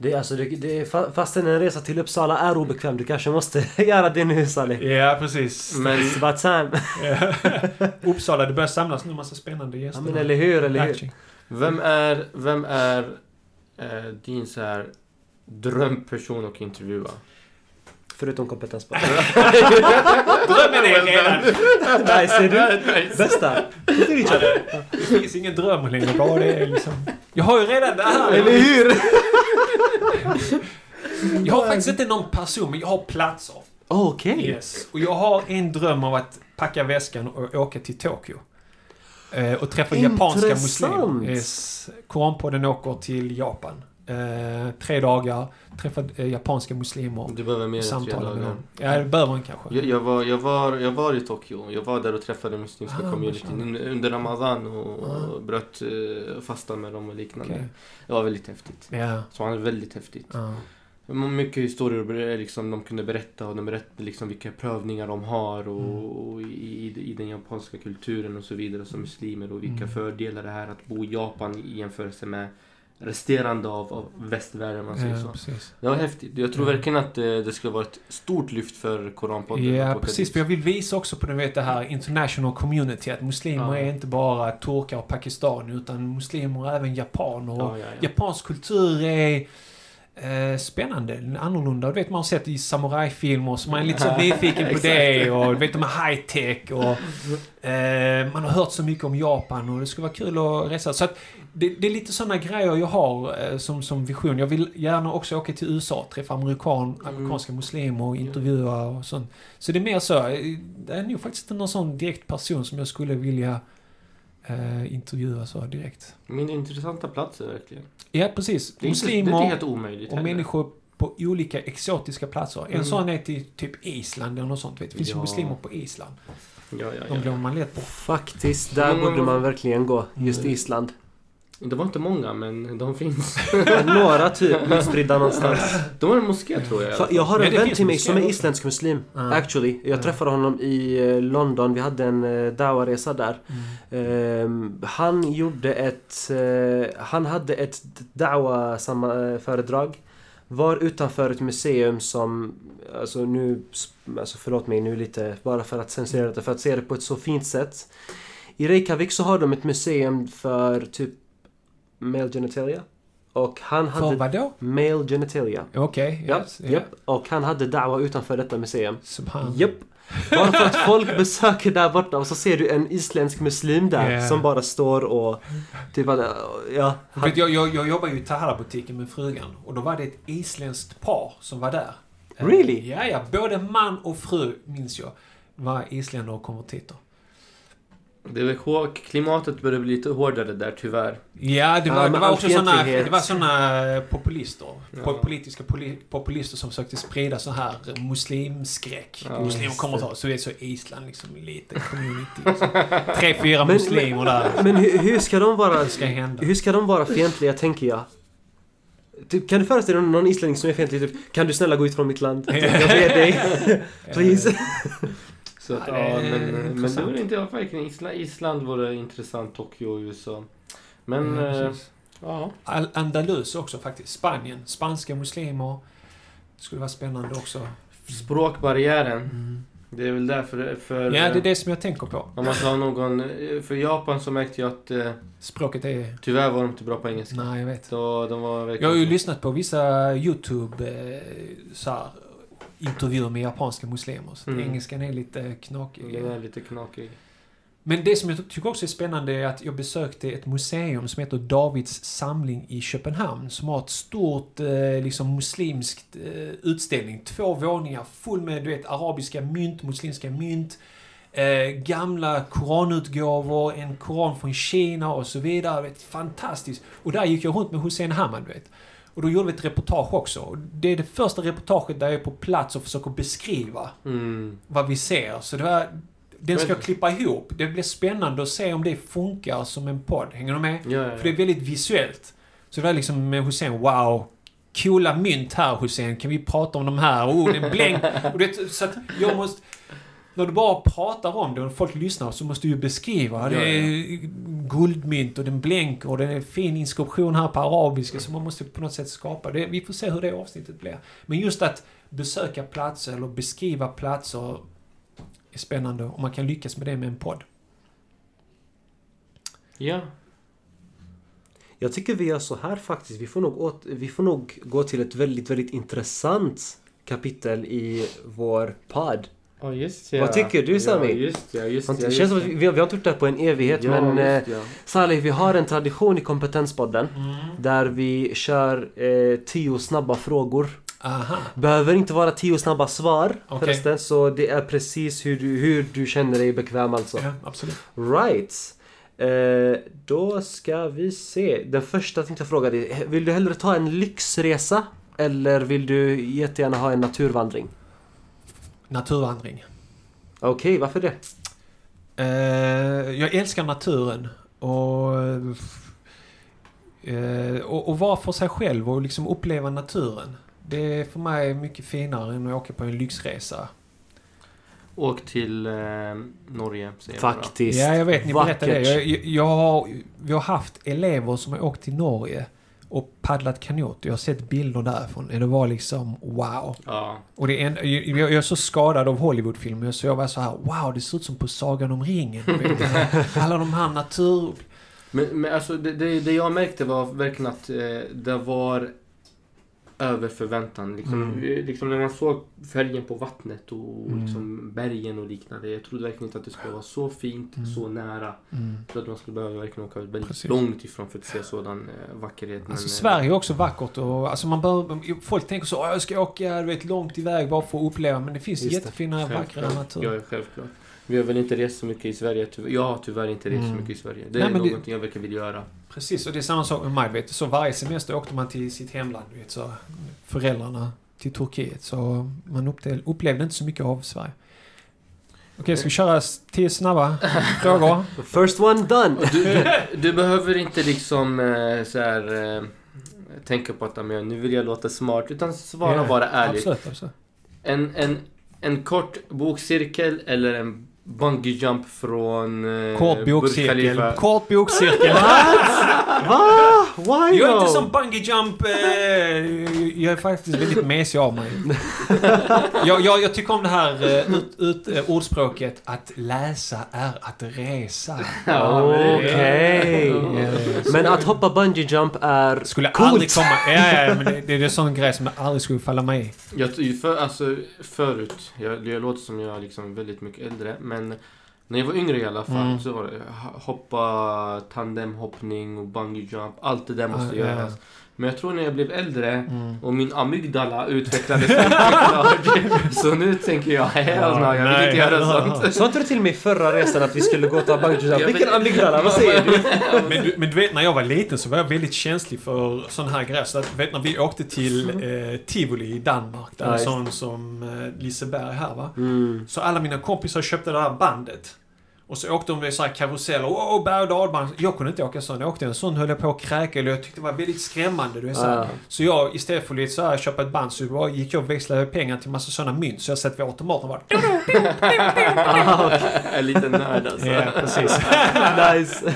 Det är alltså, det, det fastän en resa till Uppsala är obekväm, du kanske måste (laughs) göra det nu Salih. Ja, precis. Men It's about time. Ja. (laughs) Uppsala, det börjar samlas nu en massa spännande Ja gäster. men eller hur, eller hur? Vem är, vem är eh, din så här drömperson att intervjua? Förutom kompetensbar. (laughs) Drömmen är redan... Nej, ser du? Bästa. Det finns ingen dröm längre, bara det är liksom... Jag har ju redan det här. Eller hur? (laughs) Jag har faktiskt inte någon person, men jag har platser. Okej. Yes. Och jag har en dröm av att packa väskan och åka till Tokyo. Eh, och träffa japanska Intressant. muslimer. Yes. Koranpodden åker till Japan. Eh, tre dagar, träffa eh, japanska muslimer. Du behöver mer och än tre dagar. Ja, det behöver man kanske. Jag, jag, var, jag, var, jag var i Tokyo. Jag var där och träffade muslimska Ah, communityn under- Ramadan och Ah. bröt uh, fasta med dem och liknande. Okej. Det var väldigt häftigt. Ja. Så han är väldigt häftigt. ja. Mycket historier liksom, de kunde berätta och de berättade liksom vilka prövningar de har och, Mm. och i, i den japanska kulturen och så vidare som muslimer och vilka Mm. fördelar det är att bo i Japan i jämförelse med resterande av, av västvärlden man säger ja, så. Det var häftigt. Jag tror Ja. verkligen att det, det skulle vara ett stort lyft för Koranpodden. Ja, precis. För jag vill visa också på den, vet, det här international community. Att muslimer Ja. är inte bara turkar och pakistanier, utan muslimer är även japaner. Och Ja, ja, ja. Japansk kultur är eh, spännande, annorlunda. Du vet, man har sett i samurajfilmer så man är lite så (laughs) nyfiken på det. Och du vet, de är high-tech och eh, man har hört så mycket om Japan och det skulle vara kul att resa. Så att det, det är lite sådana grejer jag har eh, som, som vision. Jag vill gärna också åka till USA, träffa amerikan, amerikanska muslimer och intervjua och sånt. Så det är mer så. eh, Det är nog faktiskt inte någon sån direkt person som jag skulle vilja eh, intervjua så direkt. Min intressanta plats är verkligen. Ja, precis. Det är, inte, det är Muslimer helt omöjligt och heller. människor på olika exotiska platser. En Mm. sån är till typ Island eller något sånt. Vet. Det finns ju Ja. muslimer på Island. Ja, ja, De ja. glömmer man lätt bort. Faktiskt, där Många borde man verkligen gå. Just Mm. Island. Det var inte många, men de finns. (laughs) Några typ utspridda någonstans. De har en moské tror jag. Jag har en vän till mig som är isländsk muslim. Ja. Actually. Jag Ja. träffade honom i eh, London. Vi hade en uh, Dawa-resa där. Mm. Ehm, han gjorde ett... eh, han hade ett Dawa-föredrag. Var utanför ett museum som... Alltså nu... Alltså förlåt mig nu lite. Bara för att censurera det. För att se det på ett så fint sätt. I Reykjavik så har de ett museum för typ... Male genitalia. Och han För hade... vadå? Male genitalia. Okej, Ja, yes, ja. japp. Och han hade Dawa utanför detta museum. Subhan. Japp. Bara för att folk besöker där borta och så ser du en isländsk muslim där Ja. som bara står och... Typ ja. För Han, jag, jag, jag jobbar ju i Tahara-butiken med frugan och då var det ett isländskt par som var där. Really? Ja, ja. Både man och fru, minns jag, var isländare och konvertiter. Det är väl hår- klimatet börjar bli lite hårdare där tyvärr. Ja, det Ja, var, men det var också såna, det var såna eh, populister. Ja. Politiska poli, populister som försökte sprida så här muslimskräck. Ja, muslimer kommer ta, så det är så Island liksom, lite community. Liksom. (laughs) Tre, fyra Men- muslimer där. men hur, hur ska de vara... Ska hända. Hur ska de vara fientliga, tänker jag? Typ, kan du föreställa dig någon islänning som är fientlig? Typ, kan du snälla gå ut från mitt land? (laughs) Typ, jag ber dig. (laughs) Please. Så att, Ja, det ja, är men, men det intressant. vore inte verkligen Island, Island vore intressant, Tokyo, USA. Men, Ja, eh, ja. Al- Andalus också faktiskt. Spanien. Spanska muslimer. Skulle vara spännande också. Språkbarriären. Det är väl därför, för... Ja, det är det som jag tänker på. Om man tar någon... eh, För Japan så märkte jag att eh, Språket är... tyvärr var de inte bra på engelska. Nej, jag vet. Så de var Jag har ju lyssnat på vissa YouTube eh, så här, intervjuer med japanska muslimer. Så Mm. engelskan är lite knakig. Den är lite knakig. Men det som jag tycker också är spännande är att jag besökte ett museum som heter Davids samling i Köpenhamn. Som har ett stort eh, liksom muslimskt eh, utställning. Två våningar full med du vet, arabiska mynt, muslimska mynt. Eh, gamla koranutgåvor, en koran från Kina och så vidare. Vet, fantastiskt. Och där gick jag runt med Hussein Hamad, du vet. Och då gjorde vi ett reportage också. Det är det första reportaget där jag är på plats och försöker beskriva Mm. vad vi ser. Så det var, den ska jag klippa ihop. Det blir spännande att se om det funkar som en podd. Hänger du med? Ja, ja, För det är väldigt visuellt. Så det var liksom med Hussein, wow. Coola mynt här Hussein, kan vi prata om de här? Oh, det är blänk. (laughs) Och det, så att jag måste... När du bara pratar om det och folk lyssnar så måste du ju beskriva. Det är guldmynt och den blänker och det är en fin inskription här på arabiska så man måste på något sätt skapa det. Vi får se hur det avsnittet blir. Men just att besöka platser eller beskriva platser är spännande och man kan lyckas med det med en podd. ja. Jag tycker vi gör så här faktiskt. Vi får nog, åt, vi får nog gå till ett väldigt, väldigt intressant kapitel i vår podd. Ja, just ja. Vad tycker du, Sami? Ja, just ja, just ja. Det känns som att vi, vi har inte gjort det här på en evighet Ja, men eh, just ja. Salih, vi har en tradition i Kompetenspodden där vi kör eh, tio snabba frågor. Aha. Behöver inte vara tio snabba svar Okej. förresten, så det är precis hur du, hur du känner dig bekväm alltså. Ja, absolut. Right. Eh, då ska vi se. Den första tänkte jag fråga dig. Vill du hellre ta en lyxresa? Eller vill du jättegärna ha en naturvandring? Naturvandring. Okej, varför det? Eh, jag älskar naturen och, eh, och, och vara för sig själv och liksom uppleva naturen. Det är för mig mycket finare än att åka på en lyxresa. Åk till eh, Norge, säger jag. Faktiskt. Ja, jag vet. Ni berättade det. Jag, jag, jag har, vi har haft elever som har åkt till Norge och paddlat kanot. Jag har sett bilder därifrån. Det var liksom wow. Ja. Och det är en, jag, jag är så skadad av Hollywoodfilmer så jag var så här wow, det ser ut som på Sagan om ringen. (laughs) Alla de här natur... Men, men alltså det, det, det jag märkte var verkligen att eh, det var över förväntan. Liksom, Mm. liksom när man såg färgen på vattnet och Mm. liksom bergen och liknande. Jag trodde verkligen inte att det skulle vara så fint, Mm. så nära. Mm. Jag trodde man skulle behöva verkligen åka väldigt Precis. långt ifrån för att se sådan eh, vackerhet. Men, Alltså eh, Sverige är också vackert och alltså man bör, folk tänker så "Åh, jag ska åka du vet, långt iväg bara för att uppleva men det finns det. jättefina vackra natur. Ja, självklart. Vi har väl inte rest så mycket i Sverige. tyvärr. Jag har tyvärr inte rest så Mm. mycket i Sverige. Det Nej, är men det- någonting jag verkligen vill göra. Precis, och det är samma sak med mig. Vet. Så varje semester åkte man till sitt hemland. Vet, så föräldrarna till Turkiet. Så man upplevde, upplevde inte så mycket av Sverige. Okej, ska vi köra tio snabba (laughs) frågor? First one done! Du, du, du behöver inte liksom eh, så här, eh, tänka på att "Ja, men nu vill jag låta smart. Utan svara Ja, bara ärligt. Absolut, absolut. En, en, en kort bokcirkel eller en bungee jump från eh, Kort Burj bokcirkel. Khalifa. Kort bokcirkel. (laughs) Va? Why Jag är inte som bungee jump. Eh, jag är faktiskt väldigt mesig av mig. (laughs) jag, jag, jag tycker om det här eh, ut, ut, eh, ordspråket att läsa är att resa. Ja, men det- Okej. Men att hoppa bungee jump är Skulle coolt. aldrig komma... Ja, ja, men det, det är en sån grej som jag aldrig skulle falla mig i. Jag, för, alltså, förut, jag, jag låter som jag är liksom väldigt mycket äldre, men när jag var yngre i alla fall Mm. så var det hoppa, tandemhoppning och bungee jump. Allt det där måste ja. göras. Men jag tror när jag blev äldre Mm. och min amygdala utvecklades. (laughs) Så nu tänker jag, hell no, jag vill nej. inte göra sånt. (laughs) Sa inte du till mig förra resan att vi skulle gå och ta bungee jump? Ja, Vilken men- amygdala? Vad säger du? (laughs) Men du, men du vet, när jag var liten så var jag väldigt känslig för sån här grejer. Så att, vet, när vi åkte till eh, Tivoli i Danmark, där just sån som eh, Liseberg här va. Mm. Så alla mina kompisar köpte det här bandet. Och så åkte de med så här karuseller, och berg och dalbana. Jag kunde inte åka sån. Jag åkte en sån höll jag på att kräka. Eller jag tyckte det var väldigt skrämmande. Du vet, så, här. Så jag istället för att så här, köpa ett band så bara gick jag och växlade pengar till massa såna mynt. Så jag satt vid automaten och bara... (laughs) Ah, En liten nörd alltså. Ja, precis. (laughs) nice.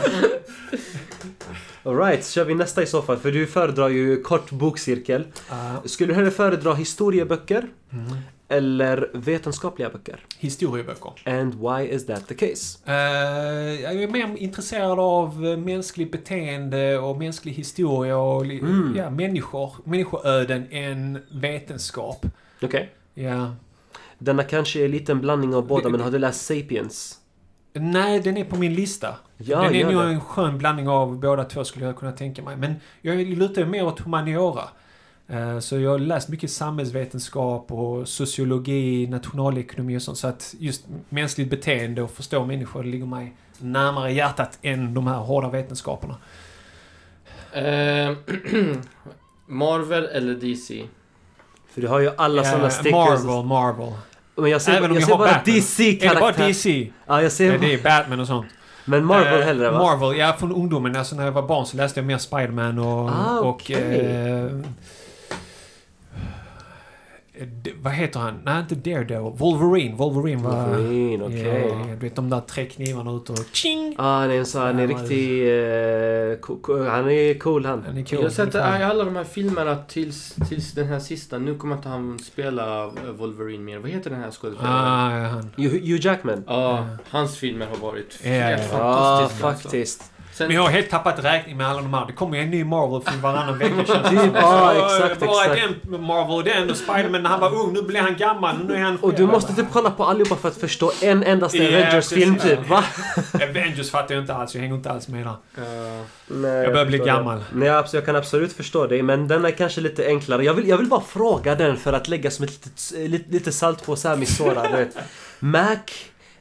Alright, så kör vi nästa i så fall. För du föredrar ju kort bokcirkel. Ah, Skulle du hellre föredra historieböcker mm. Eller vetenskapliga böcker? Historieböcker. And why is that the case? Eh, jag är mer intresserad av eh, mänskligt beteende och mänsklig historia och Mm. ja, människor, människoöden än vetenskap. Okej. Ja. Denna kanske är lite en blandning av båda, men har du läst Sapiens? Nej, den är på min lista. Ja, den är nog det. en skön blandning av båda två skulle jag kunna tänka mig. Men jag lutar mer åt humaniora. Eh, Så jag har läst mycket samhällsvetenskap och sociologi, nationalekonomi och sånt. Så att just mänskligt beteende och förstå människor ligger mig närmare hjärtat än de här hårda vetenskaperna. Eh, (clears throat) Marvel eller DC? För du har ju alla sådana Eh, stickers. Marvel, Marvel. Men jag ser, Även om jag jag ser har bara Batman. Är det bara DC-karaktär. DC? Ja, jag ser... Nej, det är Batman och sånt. Men Marvel Eh, hellre va? Marvel, ja från ungdomen. Alltså när jag var barn så läste jag mer Spiderman och... Ah, och okej. eh, vad heter han? Nej, inte Daredevil. Wolverine. Wolverine var... Wolverine, okej. Ja, du vet de där tre knivarna ute och tjing! Ja, han är en sån, han är riktig... eh, co- co- han är cool han. Den är cool. Jag har sett det i alla de här filmerna tills, tills den här sista. Nu kommer inte han spela eh, Wolverine mer. Vad heter den här skådespelaren? Ah, ja, han. Hugh Jackman. Ja, hans filmer har varit helt ja. Ja, fantastiska. alltså. faktiskt. Sen, Men jag har helt tappat räkning med alla de här. Det kommer ju en ny Marvel-film varannan vecka känns det som. ja, Så, exakt, Bara exakt. den Marvel och den och Spiderman när han var ung. Nu blir han gammal. Nu är han Och du måste typ kolla på allihopa för att förstå en endaste Ja, Avengers-film typ, va? (laughs) Avengers fattar jag inte alls. Jag hänger inte alls med där. eh, Nej, Jag börjar bli gammal. Det. Nej, absolut, jag kan absolut förstå dig, men den är kanske lite enklare. Jag vill, jag vill bara fråga den för att lägga som ett litet, lite, lite salt på så här du vet. Mac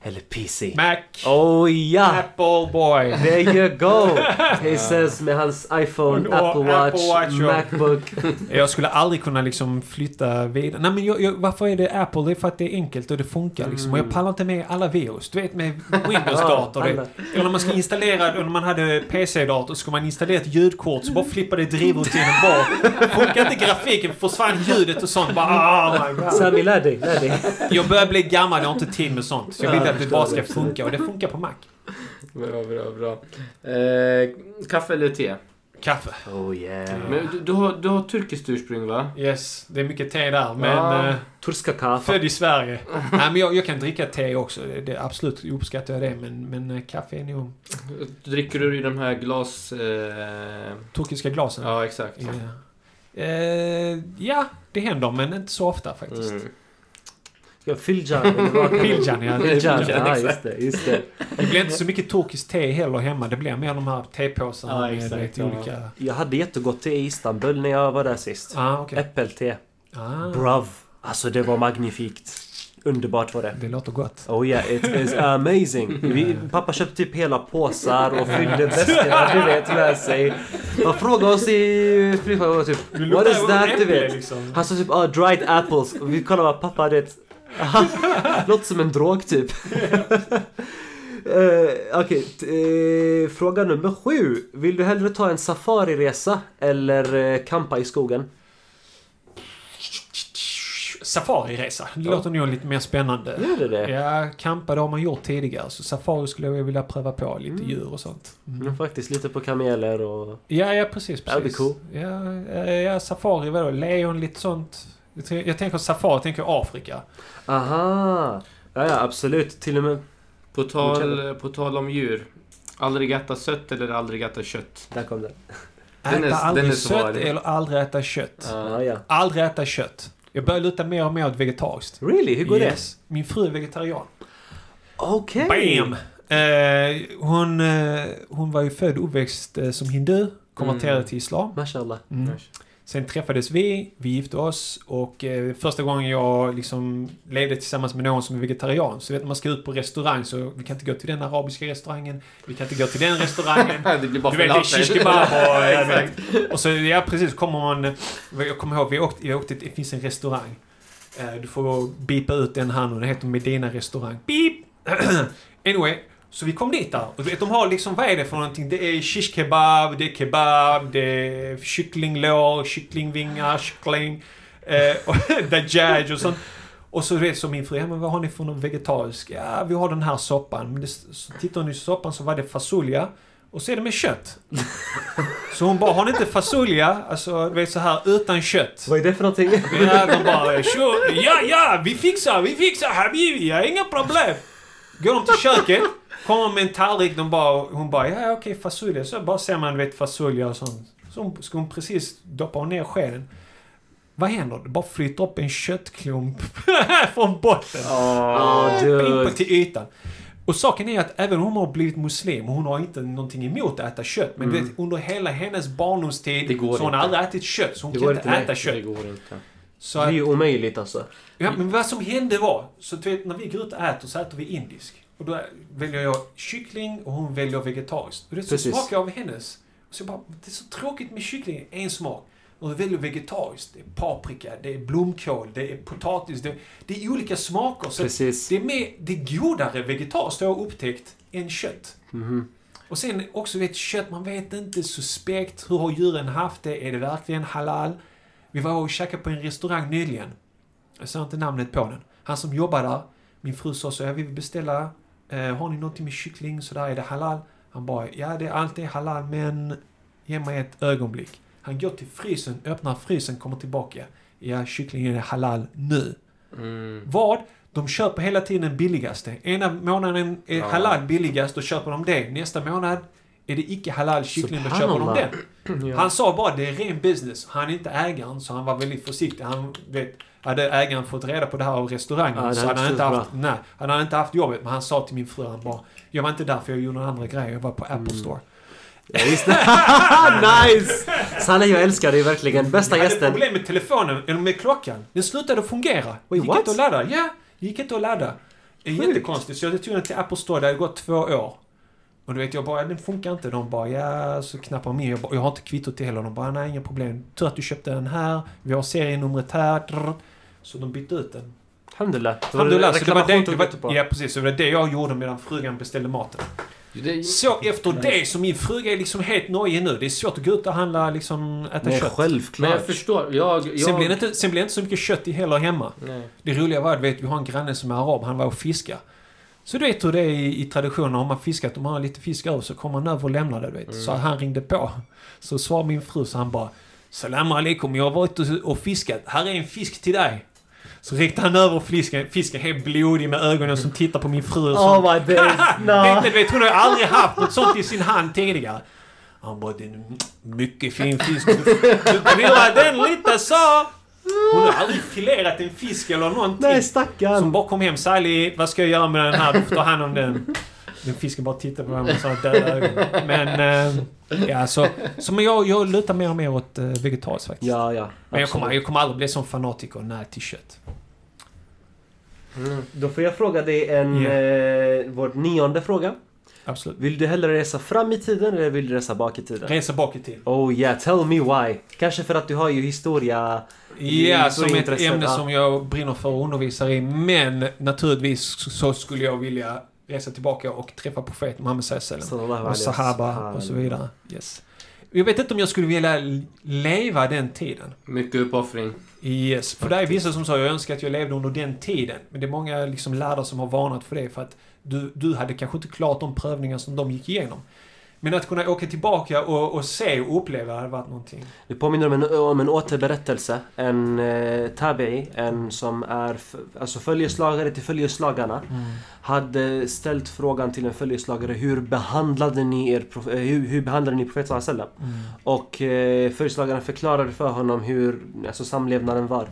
eller PC? Mac. Oh ja! Apple boy. There you go! (laughs) He says med hans iPhone, Och Apple Watch, Apple Watch Macbook. (laughs) Jag skulle aldrig kunna liksom flytta vidare. Nej men jag, jag, varför är det Apple? Det är för att det är enkelt och det funkar liksom. Och jag pallar inte med alla virus. Du vet med Windows-dator. (laughs) Ja, eller när man ska installera, när man hade PC-dator så ska man installera ett ljudkort så bara flippar det drivrutinen bort. Funkar inte grafiken försvann ljudet och sånt. Bara oh my god. Sami, lär dig, lär dig. Jag börjar bli gammal, jag har inte tid med sånt. Så jag vill Jag bara ska funka och det funkar på Mac. bra, bra, bra. Eh, kaffe eller te? Kaffe. Oh yeah. Men du, du, har, du har turkiskt ursprung va? Yes, det är mycket te där. Men... Ja. eh, Turska kaffe. Född i Sverige. (laughs) Nej, men jag, jag kan dricka te också. Det, det, absolut uppskattar jag det. Men, men eh, kaffe är nog... Dricker du i de här glas... Eh, Turkiska glasen. ja, exakt. Ja. Eh, ja, det händer. Men inte så ofta faktiskt. Mm. Ja, Filjan. Filjan, ja. Filjan, ja just det, just det. Det blir inte så mycket turkiskt te heller hemma. Det blir mer de här tepåsarna Ja, med exakt, ja. olika... Jag hade jättegott te i Istanbul när jag var där sist. Ah, okej. Äppelte. Ah, Bruv. Alltså det var magnifikt. Underbart var det. det låter gott. Oh yeah, it is amazing. (laughs) Vi, pappa köpte typ hela påsar och fyllde väskorna du vet med sig. Han frågade oss i typ What is that du vet? Liksom. Han sa typ ah, dried apples vi kollade vad pappa hade. Låter som en drog typ. Uh, (laughs) Okej, t- eh, fråga nummer sju. Vill du hellre ta en safariresa eller uh, i skogen? Safariresa. Det Ja. låter nog lite mer spännande. Gör det det? Ja, campa det har man gjort tidigare. Så safari skulle jag vilja pröva på. Lite Mm. djur och sånt. Mm. Mm, faktiskt lite på kameler och... Ja, ja precis. Precis. cool. Ja, ja, safari, vadå? Lejon, lite sånt. Jag tänker safari, jag tänker Afrika. Aha! Ja, ja absolut. Till och med... På, tal, på tal om djur. Aldrig äta sött eller aldrig äta kött? Där kom den. Den är- äta aldrig den är sött eller aldrig äta kött. Ja, ja. Aldrig äta kött. Jag börjar luta mer och mer åt vegetariskt. Really? Hur går yes. Min fru är vegetarian. det? Okej! Bam! Eh, hon, eh, hon var ju född och uppväxt eh, som hindu. Konverterade Mm. till islam. Mashallah. Mm. Sen träffades vi, vi gifte oss och eh, första gången jag liksom levde tillsammans med någon som är vegetarian. Så vet, man ska ut på restaurang så vi kan inte gå till den arabiska restaurangen. Vi kan inte gå till den restaurangen. (laughs) det blir bara Du vet, det är kebab och... (laughs) vet. och så, ja precis, kommer man... Jag kommer ihåg, vi åkte, jag åkte, det finns en restaurang. Eh, Du får bipa ut den här nu, den heter Medina restaurang. Beep! (clears throat) anyway, så vi kom dit där. Och vet, de har liksom, vad är det för någonting? Det är shish kebab, det är kebab, det är kycklinglår, kycklingvingar, kyckling, eh, och (laughs) dajaj och sånt. Och så, så min fru, ja, men vad har ni för någon vegetarisk? Ja, vi har den här soppan. Men det, så tittar hon i soppan så var det fasolja. Och så är det med kött. (laughs) Så hon bara, har ni inte fasolja? Alltså, du vet så här utan kött. Vad är det för någonting? Ja, de bara, ja, ja, vi fixar, vi fixar, habibi, har inga problem. Går de till köket, kommer med en tallrik, de bara, hon bara, ja okej, fasolja. Så bara ser man, vet, fasolja och sånt. Så hon, ska hon precis doppa ner skeden. Vad händer? Det bara flyter upp en köttklump (laughs) från botten. Åh, In på dude. till ytan. Och saken är att även om hon har blivit muslim, hon har inte någonting emot att äta kött. Men Mm. vet, under hela hennes barndomstid så hon har aldrig ätit kött. Så hon Det kan går inte äta nej. kött. Det går inte. Så Det är att, ju omöjligt alltså. ja, men vad som hände var, så du vet, när vi går ut och äter så äter vi indisk. Och då väljer jag kyckling och hon väljer vegetariskt. Och det så Precis. smakar jag av hennes. Och så bara, det är så tråkigt med kyckling, en smak. Och då väljer vegetariskt. Det är paprika, det är blomkål, det är potatis. Det, det är olika smaker. Så Precis. det är mer, det är godare vegetariskt har jag upptäckt än kött. Mhm. Och sen också vet kött, man vet inte suspekt. Hur har djuren haft det? Är det verkligen halal? Vi var och käkade på en restaurang nyligen. Jag säger inte namnet på den. Han som jobbar där, min fru sa så, jag vill beställa, eh, har ni någonting med kyckling sådär, är det halal? Han bara, ja det är alltid halal men ge mig ett ögonblick. Han går till frysen, öppnar frysen, kommer tillbaka. Ja, kycklingen är halal nu. Mm. Vad? De köper hela tiden den billigaste. Ena månaden är Ja. halal billigast, då köper de det. Nästa månad är det icke halal kyckling, då köper de den. (clears throat) Ja. Han sa bara det är ren business. Han är inte ägaren, så han var väldigt försiktig. Han vet, hade ägaren fått reda på det här av restaurangen Ja, så hade hade han, inte haft, nej, han hade inte haft jobbet. Men han sa till min fru, han bara Jag var inte där för jag gjorde andra grejer. Jag var på Apple Mm. Store. Ja, just det. (laughs) nice! Sanne, jag älskar dig verkligen. Bästa Jag hade gästen. problem med telefonen, eller med klockan. Den slutade fungera. Wait, gick what? inte att ladda. Ja, gick inte att ladda. Det är Sjukt. jättekonstigt. Så jag tog den till Apple Store, det hade gått två år. Och du vet, jag bara, den funkar inte. De bara, ja, så knappar de in. Jag, bara, jag har inte kvittot till heller. De bara, nej, inga problem. Tur att du köpte den här. Vi har serienumret här. Drr. Så de bytte ut den. Alhamdulillah. Alhamdulillah, så det var det, det var, på. ja, precis. Så det var det jag gjorde medan frugan beställde maten. Det, Så efter det, så min fruga är liksom helt nojig nu. Det är svårt att gå ut och handla, liksom, äta Nej, kött. men självklart. jag förstår. Jag... jag Sen blir, det inte, sen blir det inte så mycket kött i heller hemma. Nej. Det roliga var att vet, vi har en granne som är arab, han var och fiska. Så du vet hur det är i, i traditionen, om man fiskat, om man har lite fisk över så kommer han över och lämnar det, du vet. Mm. Så han ringde på. Så svarade min fru, så han bara Salam alaikum, jag har varit och, och fiskat. Här är en fisk till dig. Så räckte han över fisken, fisken helt blodig med ögonen som tittar på min fru och så. Oh my days. No. du vet, hon har aldrig haft något sånt i sin hand tidigare. Han bara, det är en mycket fin fisk. Du, du grillar den lite så. Hon har aldrig filerat en fisk eller någonting. Nej, Som stackarn. bara kom hem, Sally, vad ska jag göra med den här? Du får ta hand om den. Den fisken bara tittade på mig med sådana döda ögon. Men, eh, ja så. Så men jag, jag lutar mer och mer åt eh, vegetariskt faktiskt. Ja, ja. men jag kommer, jag kommer aldrig bli sån fanatiker när till kött. Mm. Då får jag fråga dig en... Ja. Eh, vår nionde fråga. Absolut. Vill du hellre resa fram i tiden eller vill du resa bak i tiden? Resa bak i tiden. Oh yeah, tell me why. Kanske för att du har ju historia... Ja, så som ett ämne som jag brinner för att undervisa i. Men naturligtvis så skulle jag vilja resa tillbaka och träffa profeten Muhammed och Sahaba och så vidare. Yes. Jag vet inte om jag skulle vilja leva den tiden. Mycket uppoffring. Yes. För det är vissa som sa jag önskar att jag levde under den tiden. Men det är många liksom lärare som har varnat för det. För att du, du hade kanske inte klarat de prövningar som de gick igenom. Men att kunna åka tillbaka och, och se och uppleva hade varit någonting. Det påminner om en, om en återberättelse. En eh, tabi'i, en som är alltså följeslagare till följeslagarna. Hade ställt frågan till en följeslagare hur behandlade ni er eh, hur, hur behandlade ni profeten? Mm. Och eh, följeslagaren förklarade för honom hur alltså, samlevnaden var.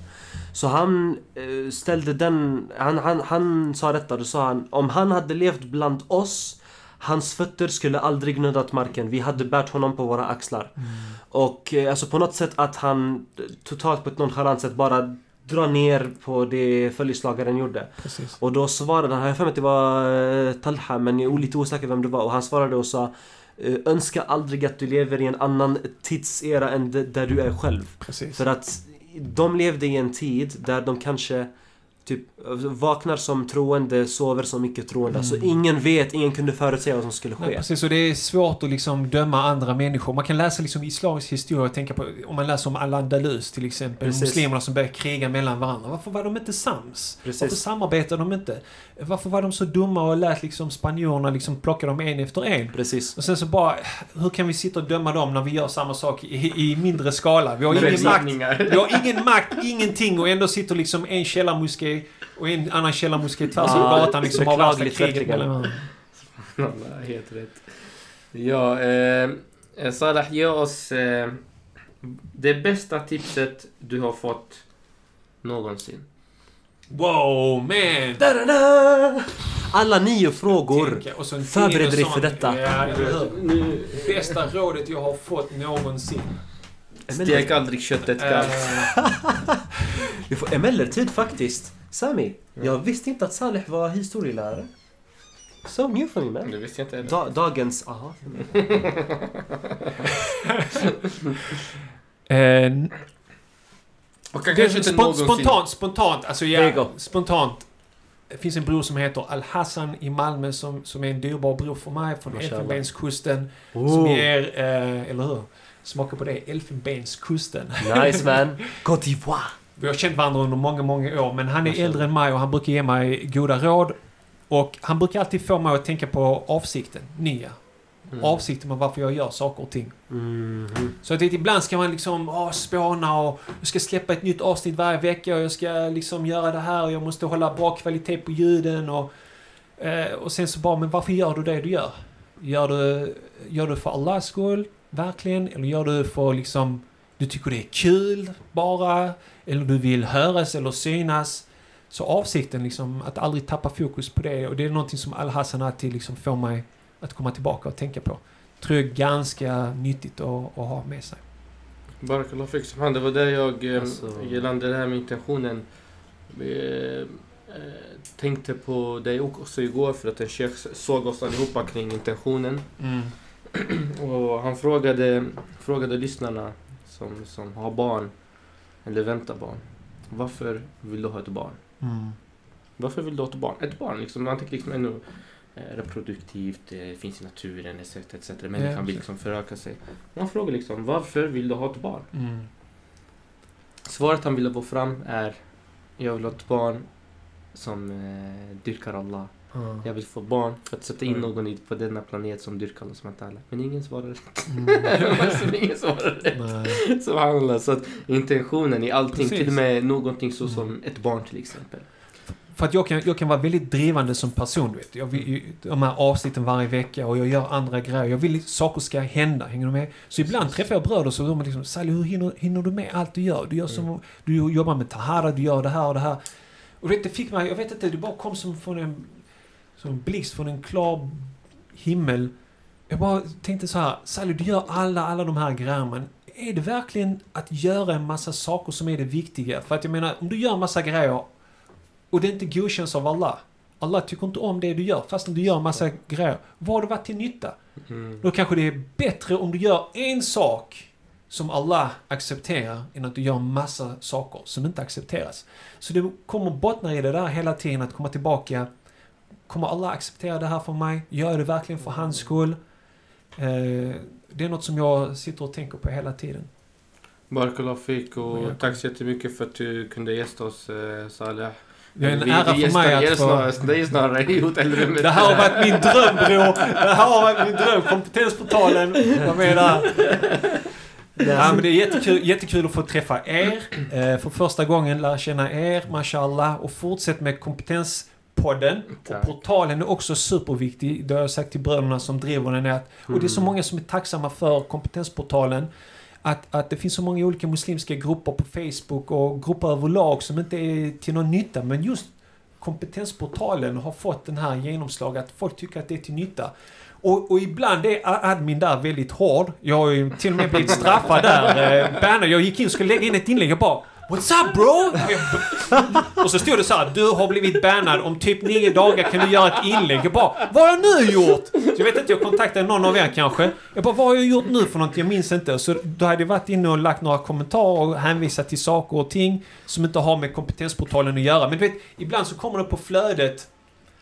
Så han eh, ställde den... Han, han, han sa detta, då sa han om han hade levt bland oss Hans fötter skulle aldrig nuddat marken. Vi hade bärt honom på våra axlar. Och eh, alltså på något sätt att han eh, totalt på ett nonchalant sätt bara drar ner på det följeslagaren gjorde. Precis. Och då svarade han, jag har för mig att det var eh, Talha men jag är lite osäker vem det var. Och han svarade och sa Önska aldrig att du lever i en annan tidsera än där du är själv. Precis. För att de levde i en tid där de kanske typ vaknar som troende, sover som icke-troende. Så ingen vet, ingen kunde förutsäga vad som skulle Nej, ske. precis, och det är svårt att liksom döma andra människor. Man kan läsa liksom islamisk historia och tänka på, om man läser om Al-Andalus till exempel, Precis. muslimerna som började kriga mellan varandra. Varför var de inte sams? Precis. Varför samarbetade de inte? Varför var de så dumma och lät liksom spanjorerna liksom plocka dem en efter en? Precis. Och sen så bara, hur kan vi sitta och döma dem när vi gör samma sak i, i mindre skala? Vi har ingen makt. Vi har ingen makt, ingenting och ändå sitter liksom en källarmoské och en annan källarmoské tvärs över Ja, gatan liksom har värsta kriget mellan helt rätt. Ja, eh, eh, Salah, ge oss eh, det bästa tipset du har fått någonsin. Wow, man! Da-da-da! Alla nio frågor. Tänka. Och så en Förbered till dig för detta. Ja? Nu, Bästa rådet jag har fått någonsin. stek aldrig köttet kallt. Eh, (laughs) Vi får emellertid faktiskt. Sami, jag visste inte att Saleh var historielärare. So new for me man. Det visste jag inte heller. Da, dagens... Aha. (laughs) eh, Och Det kanske inte någonsin... spontant, spontant. Alltså ja, spontant. Det finns en bro som heter Al-Hassan i Malmö som, som är en dyrbar bro för mig från. Elfenbenskusten. Som Oh, ger, eh, eller hur? Smaka på det, Elfenbenskusten. nice man. (laughs) Côte d'Ivoire. Vi har känt varandra under många, många år men han är äldre än mig och han brukar ge mig goda råd. Och han brukar alltid få mig att tänka på avsikten, nya. Mm. Avsikten med varför jag gör saker och ting. Mhm. Så att det, ibland ska man liksom åh, spåna och jag ska släppa ett nytt avsnitt varje vecka och jag ska liksom göra det här och jag måste hålla bra kvalitet på ljuden och... Eh, och sen så bara, men varför gör du det du gör? Gör du, gör du för Allahs skull? Verkligen? Eller gör du för liksom... Du tycker det är kul bara? Eller du vill höras eller synas? Så avsikten liksom, att aldrig tappa fokus på det och det är någonting som Al-Hassan alltid liksom får mig att komma tillbaka och tänka på. Tror jag är ganska nyttigt att, att ha med sig. Barakallah fik subhan. Det var det jag, eh, Alltså- gällande det här med intentionen, eh, eh, tänkte på dig också igår för att en sheikh såg oss allihopa kring intentionen. (clears throat) Och han frågade, frågade lyssnarna som, som har barn, eller väntar barn. Varför vill du ha ett barn? Mm. Varför vill du ha ett barn? Ett barn, liksom, man tänker liksom ännu reproduktivt, det finns i naturen etc. etc. Människan Ja, vill liksom föröka sig. Man frågar liksom, varför vill du ha ett barn? Mm. Svaret han ville få fram är, jag vill ha ett barn som eh, dyrkar Allah. Ja. Jag vill få barn för att sätta in Mm. någon på denna planet som dyrkar Allah subhanahu. Men ingen svarar rätt. Mm. (laughs) alltså, ingen svarar rätt. Subhanallah. Så att intentionen i allting, Precis. till och med någonting så Mm. som ett barn till exempel. För att jag kan, jag kan vara väldigt drivande som person, du vet. Jag vill, de här avsnitten varje vecka och jag gör andra grejer. Jag vill att saker ska hända, hänger du med? Så ibland träffar jag bröder så de liksom Sally, hur hinner, hinner du med allt du gör? Du gör som, Mm. du jobbar med Tahara, du gör det här och det här. Och det fick mig, jag vet inte, det bara kom som från en, som en blixt från en klar himmel. Jag bara tänkte så här, Sally du gör alla, alla de här grejerna men är det verkligen att göra en massa saker som är det viktiga? För att jag menar, om du gör en massa grejer och det inte godkänns av Allah. Allah tycker inte om det du gör fastän du gör massa grejer. Vad har det varit till nytta? Mm. Då kanske det är bättre om du gör en sak som Allah accepterar än att du gör massa saker som inte accepteras. Så det kommer bottna i det där hela tiden att komma tillbaka. Kommer Allah acceptera det här för mig? Gör jag det verkligen för hans skull? Eh, det är något som jag sitter och tänker på hela tiden. Barakallah fik och tack så jättemycket för att du kunde gästa oss eh, Saleh. Det är en Vi- ära för mig att få... snarare, dig snarare i hotellrummet. Det här har varit min dröm bror. Det här har varit min dröm. Kompetensportalen. Med där. Ja, men det är jättekul, jättekul att få träffa er. Eh, för första gången lära känna er, mashallah. Och fortsätt med kompetenspodden. Tack. Och portalen är också superviktig. Det har jag sagt till bröderna som driver den. är Att, och det är så Mm. många som är tacksamma för kompetensportalen. Att, att det finns så många olika muslimska grupper på Facebook och grupper överlag som inte är till någon nytta. Men just kompetensportalen har fått den här genomslag att folk tycker att det är till nytta. Och, och ibland är admin där väldigt hård. Jag har ju till och med blivit straffad där. Eh, Banner, Jag gick in och skulle lägga in ett inlägg Jag bara What's up bro? (laughs) Och så stod det så här, du har blivit bannad om typ nio dagar kan du göra ett inlägg. Jag bara, vad har jag nu gjort? Så jag vet inte, jag kontaktade någon av er kanske. Jag bara, vad har jag gjort nu för någonting? Jag minns inte. Så då hade jag varit inne och lagt några kommentarer och hänvisat till saker och ting som inte har med kompetensportalen att göra. Men du vet, ibland så kommer det på flödet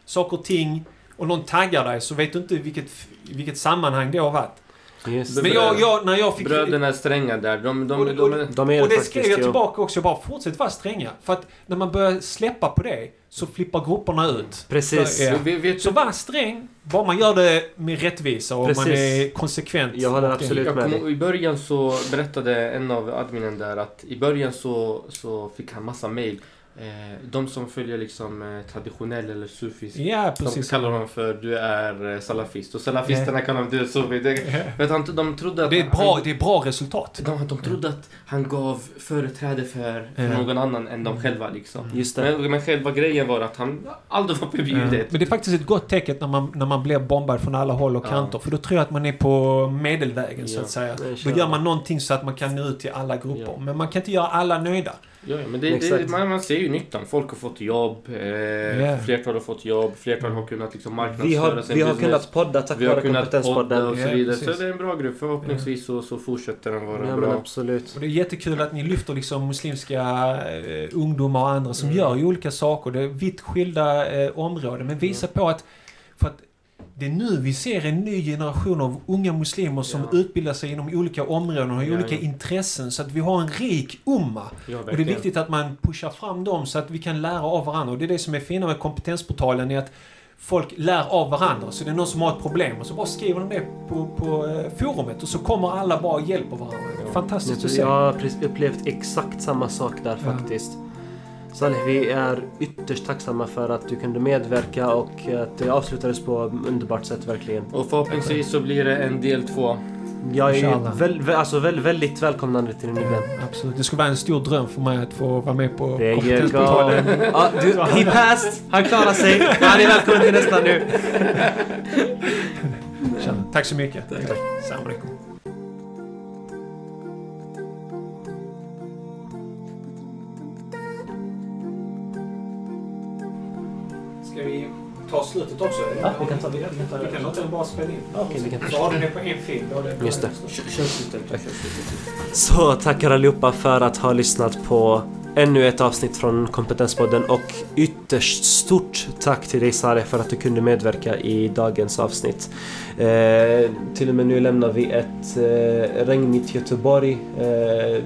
saker och ting och någon taggar dig så vet du inte vilket, vilket sammanhang det har varit. Just. Men jag, jag, när jag fick... Bröderna är stränga där. De, de, Och- de, och- de, De är Och det skrev jag ja. tillbaka också. Bara, fortsätt vara stränga. För att när man börjar släppa på det så flippar grupperna ut. Precis. Så, ja. vi, vet Så var sträng, bara man gör det med rättvisa och man Precis. är konsekvent. Jag håller absolut med dig. I början så berättade en av adminen där att i början så, så fick han massa mail. Eh, de som följer liksom eh, traditionell eller sufisk. Ja, De precis. kallar dem för du är eh, salafist och salafisterna kallar dem du är sufi. Det, att han, de trodde att Det är bra, han, det är bra resultat. de, de trodde att han gav företräde för, för Ja. någon annan än de själva liksom. Just det. Men, men själva grejen var att han aldrig var förbjudet. Men det är faktiskt ett gott tecken när man, när man blir bombad från alla håll och kanter. För då tror jag att man är på medelvägen så att säga. Då gör man någonting så att man kan nå ut till alla grupper. Men man kan inte göra alla nöjda. Ja, ja, men det, det, man, man ser ju nyttan. Folk har fått jobb. Eh, Ja. Flertal har fått jobb. Flertal har kunnat liksom marknadsföra Vi har, sin vi har business. kunnat podda tack Vi har vare Kompetenspodden. och så vidare. Så det är en bra grupp. Förhoppningsvis så, så fortsätter den vara Ja men bra. absolut. Och det är jättekul att ni lyfter liksom muslimska eh, ungdomar och andra som Mm. gör ju olika saker. Det är vitt skilda eh, områden. Men visar på att, för att det är nu vi ser en ny generation av unga muslimer som Ja. utbildar sig inom olika områden och har Ja, olika ja. intressen. Så att vi har en rik umma. Ja, Och det är viktigt att man pushar fram dem så att vi kan lära av varandra. Och det är det som är fina med kompetensportalen är att folk lär av varandra. Så det är någon som har ett problem och så bara skriver de det på, på eh, forumet och så kommer alla bara och hjälper varandra. Ja. Fantastiskt att se. Jag har upplevt exakt samma sak där Ja. faktiskt. Salih, vi är ytterst tacksamma för att du kunde medverka och att det avslutades på ett underbart sätt verkligen. Och förhoppningsvis så blir det en del två. Jag är väl, väl, alltså väl, väldigt välkomnande till din event. Absolut. Det skulle vara en stor dröm för mig att få vara med på kompetensportalen. Ja, du, (laughs) he passed! Han klarar sig. Han är välkommen till nästa nu. Tjena. Tack så mycket. Tack. Salam vi ta slutet också? Ja, vi kan ta- vi kan- vi kan ta det. Vi kan låta den bara spela in. Okej, vi kan- Så har du det på en film. Det Just det. Så tackar allihopa för att ha lyssnat på ännu ett avsnitt från Kompetenspodden och ytterst stort tack till dig Sare för att du kunde medverka i dagens avsnitt. Eh, till och med nu lämnar vi ett eh, regnigt Göteborg eh,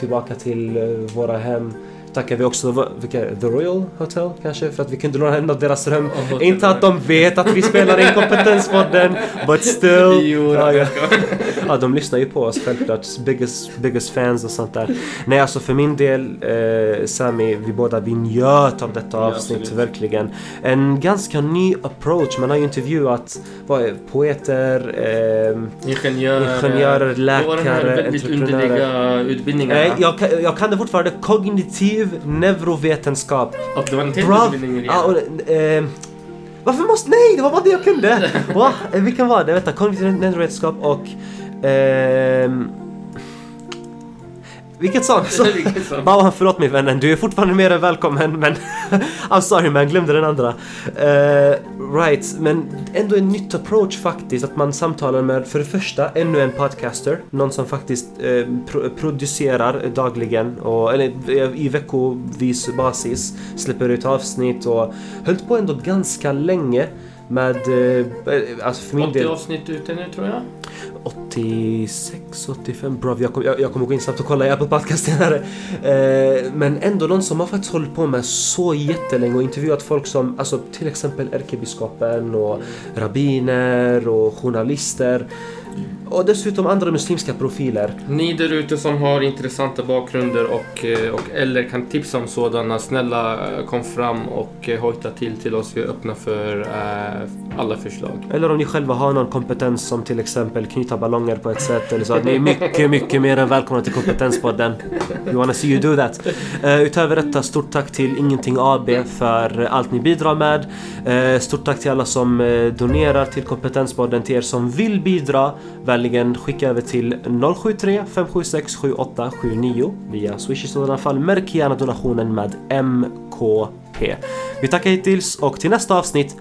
tillbaka till eh, våra hem. Tackar vi också vilka? The Royal Hotel kanske för att vi kunde låna deras rum. Inte att de vet att vi spelar in Kompetenspodden, but (laughs) still. Jo, Ja, ja. (laughs) Ja, de lyssnar ju på oss självklart. Biggest, biggest fans och sånt där. Nej, alltså för min del, eh, Sami, vi båda vi njöt av detta Ja, avsnitt, absolut. verkligen. En ganska ny approach. Man har ju intervjuat vad poeter, eh, Ingenjörer. ingenjörer, läkare, entreprenörer. underliga utbildningarna? Nej, jag, kan- jag kan det fortfarande. Kognitiv neurovetenskap. Och det var en till utbildning Ja, och, eh, varför måste... Nej, det var bara det jag kunde! (laughs) Va? Eh, Vilken var det? Vänta, kognitiv neurovetenskap och... ehm, vilket sa så? (laughs) Vilket förlåt mig vännen, du är fortfarande mer än välkommen men (laughs) I'm sorry man, glömde den andra. Eh, right, men ändå en nytt approach faktiskt att man samtalar med, för det första, ännu en podcaster. Någon som faktiskt eh, pro- producerar dagligen, och, eller eh, i veckovis basis, släpper ut avsnitt och höll på ändå ganska länge med, alltså för min 80 del... avsnitt ute nu tror jag. 86, 85, bra jag, kom, jag, jag kommer gå in snabbt och kolla i Apple Podcast senare. Eh, men ändå någon som har faktiskt hållit på med så jättelänge och intervjuat folk som, alltså till exempel ärkebiskopen och rabbiner och journalister. Och dessutom andra muslimska profiler. Ni där ute som har intressanta bakgrunder och, eh, och eller kan tipsa om sådana, snälla eh, kom fram och eh, hojta till till oss. Vi är öppna för eh, alla förslag. Eller om ni själva har någon kompetens som till exempel knyta ballonger på ett sätt eller så. Att ni är mycket, mycket mer än välkomna till Kompetenspodden. We wanna see you do that. Uh, utöver detta, stort tack till Ingenting AB för allt ni bidrar med. Eh, stort tack till alla som donerar till Kompetenspodden. Till er som vill bidra, vänligen skicka över till 073 576 7879 via Swish i sådana fall. Märk gärna donationen med MKP. Vi tackar hittills och till nästa avsnitt,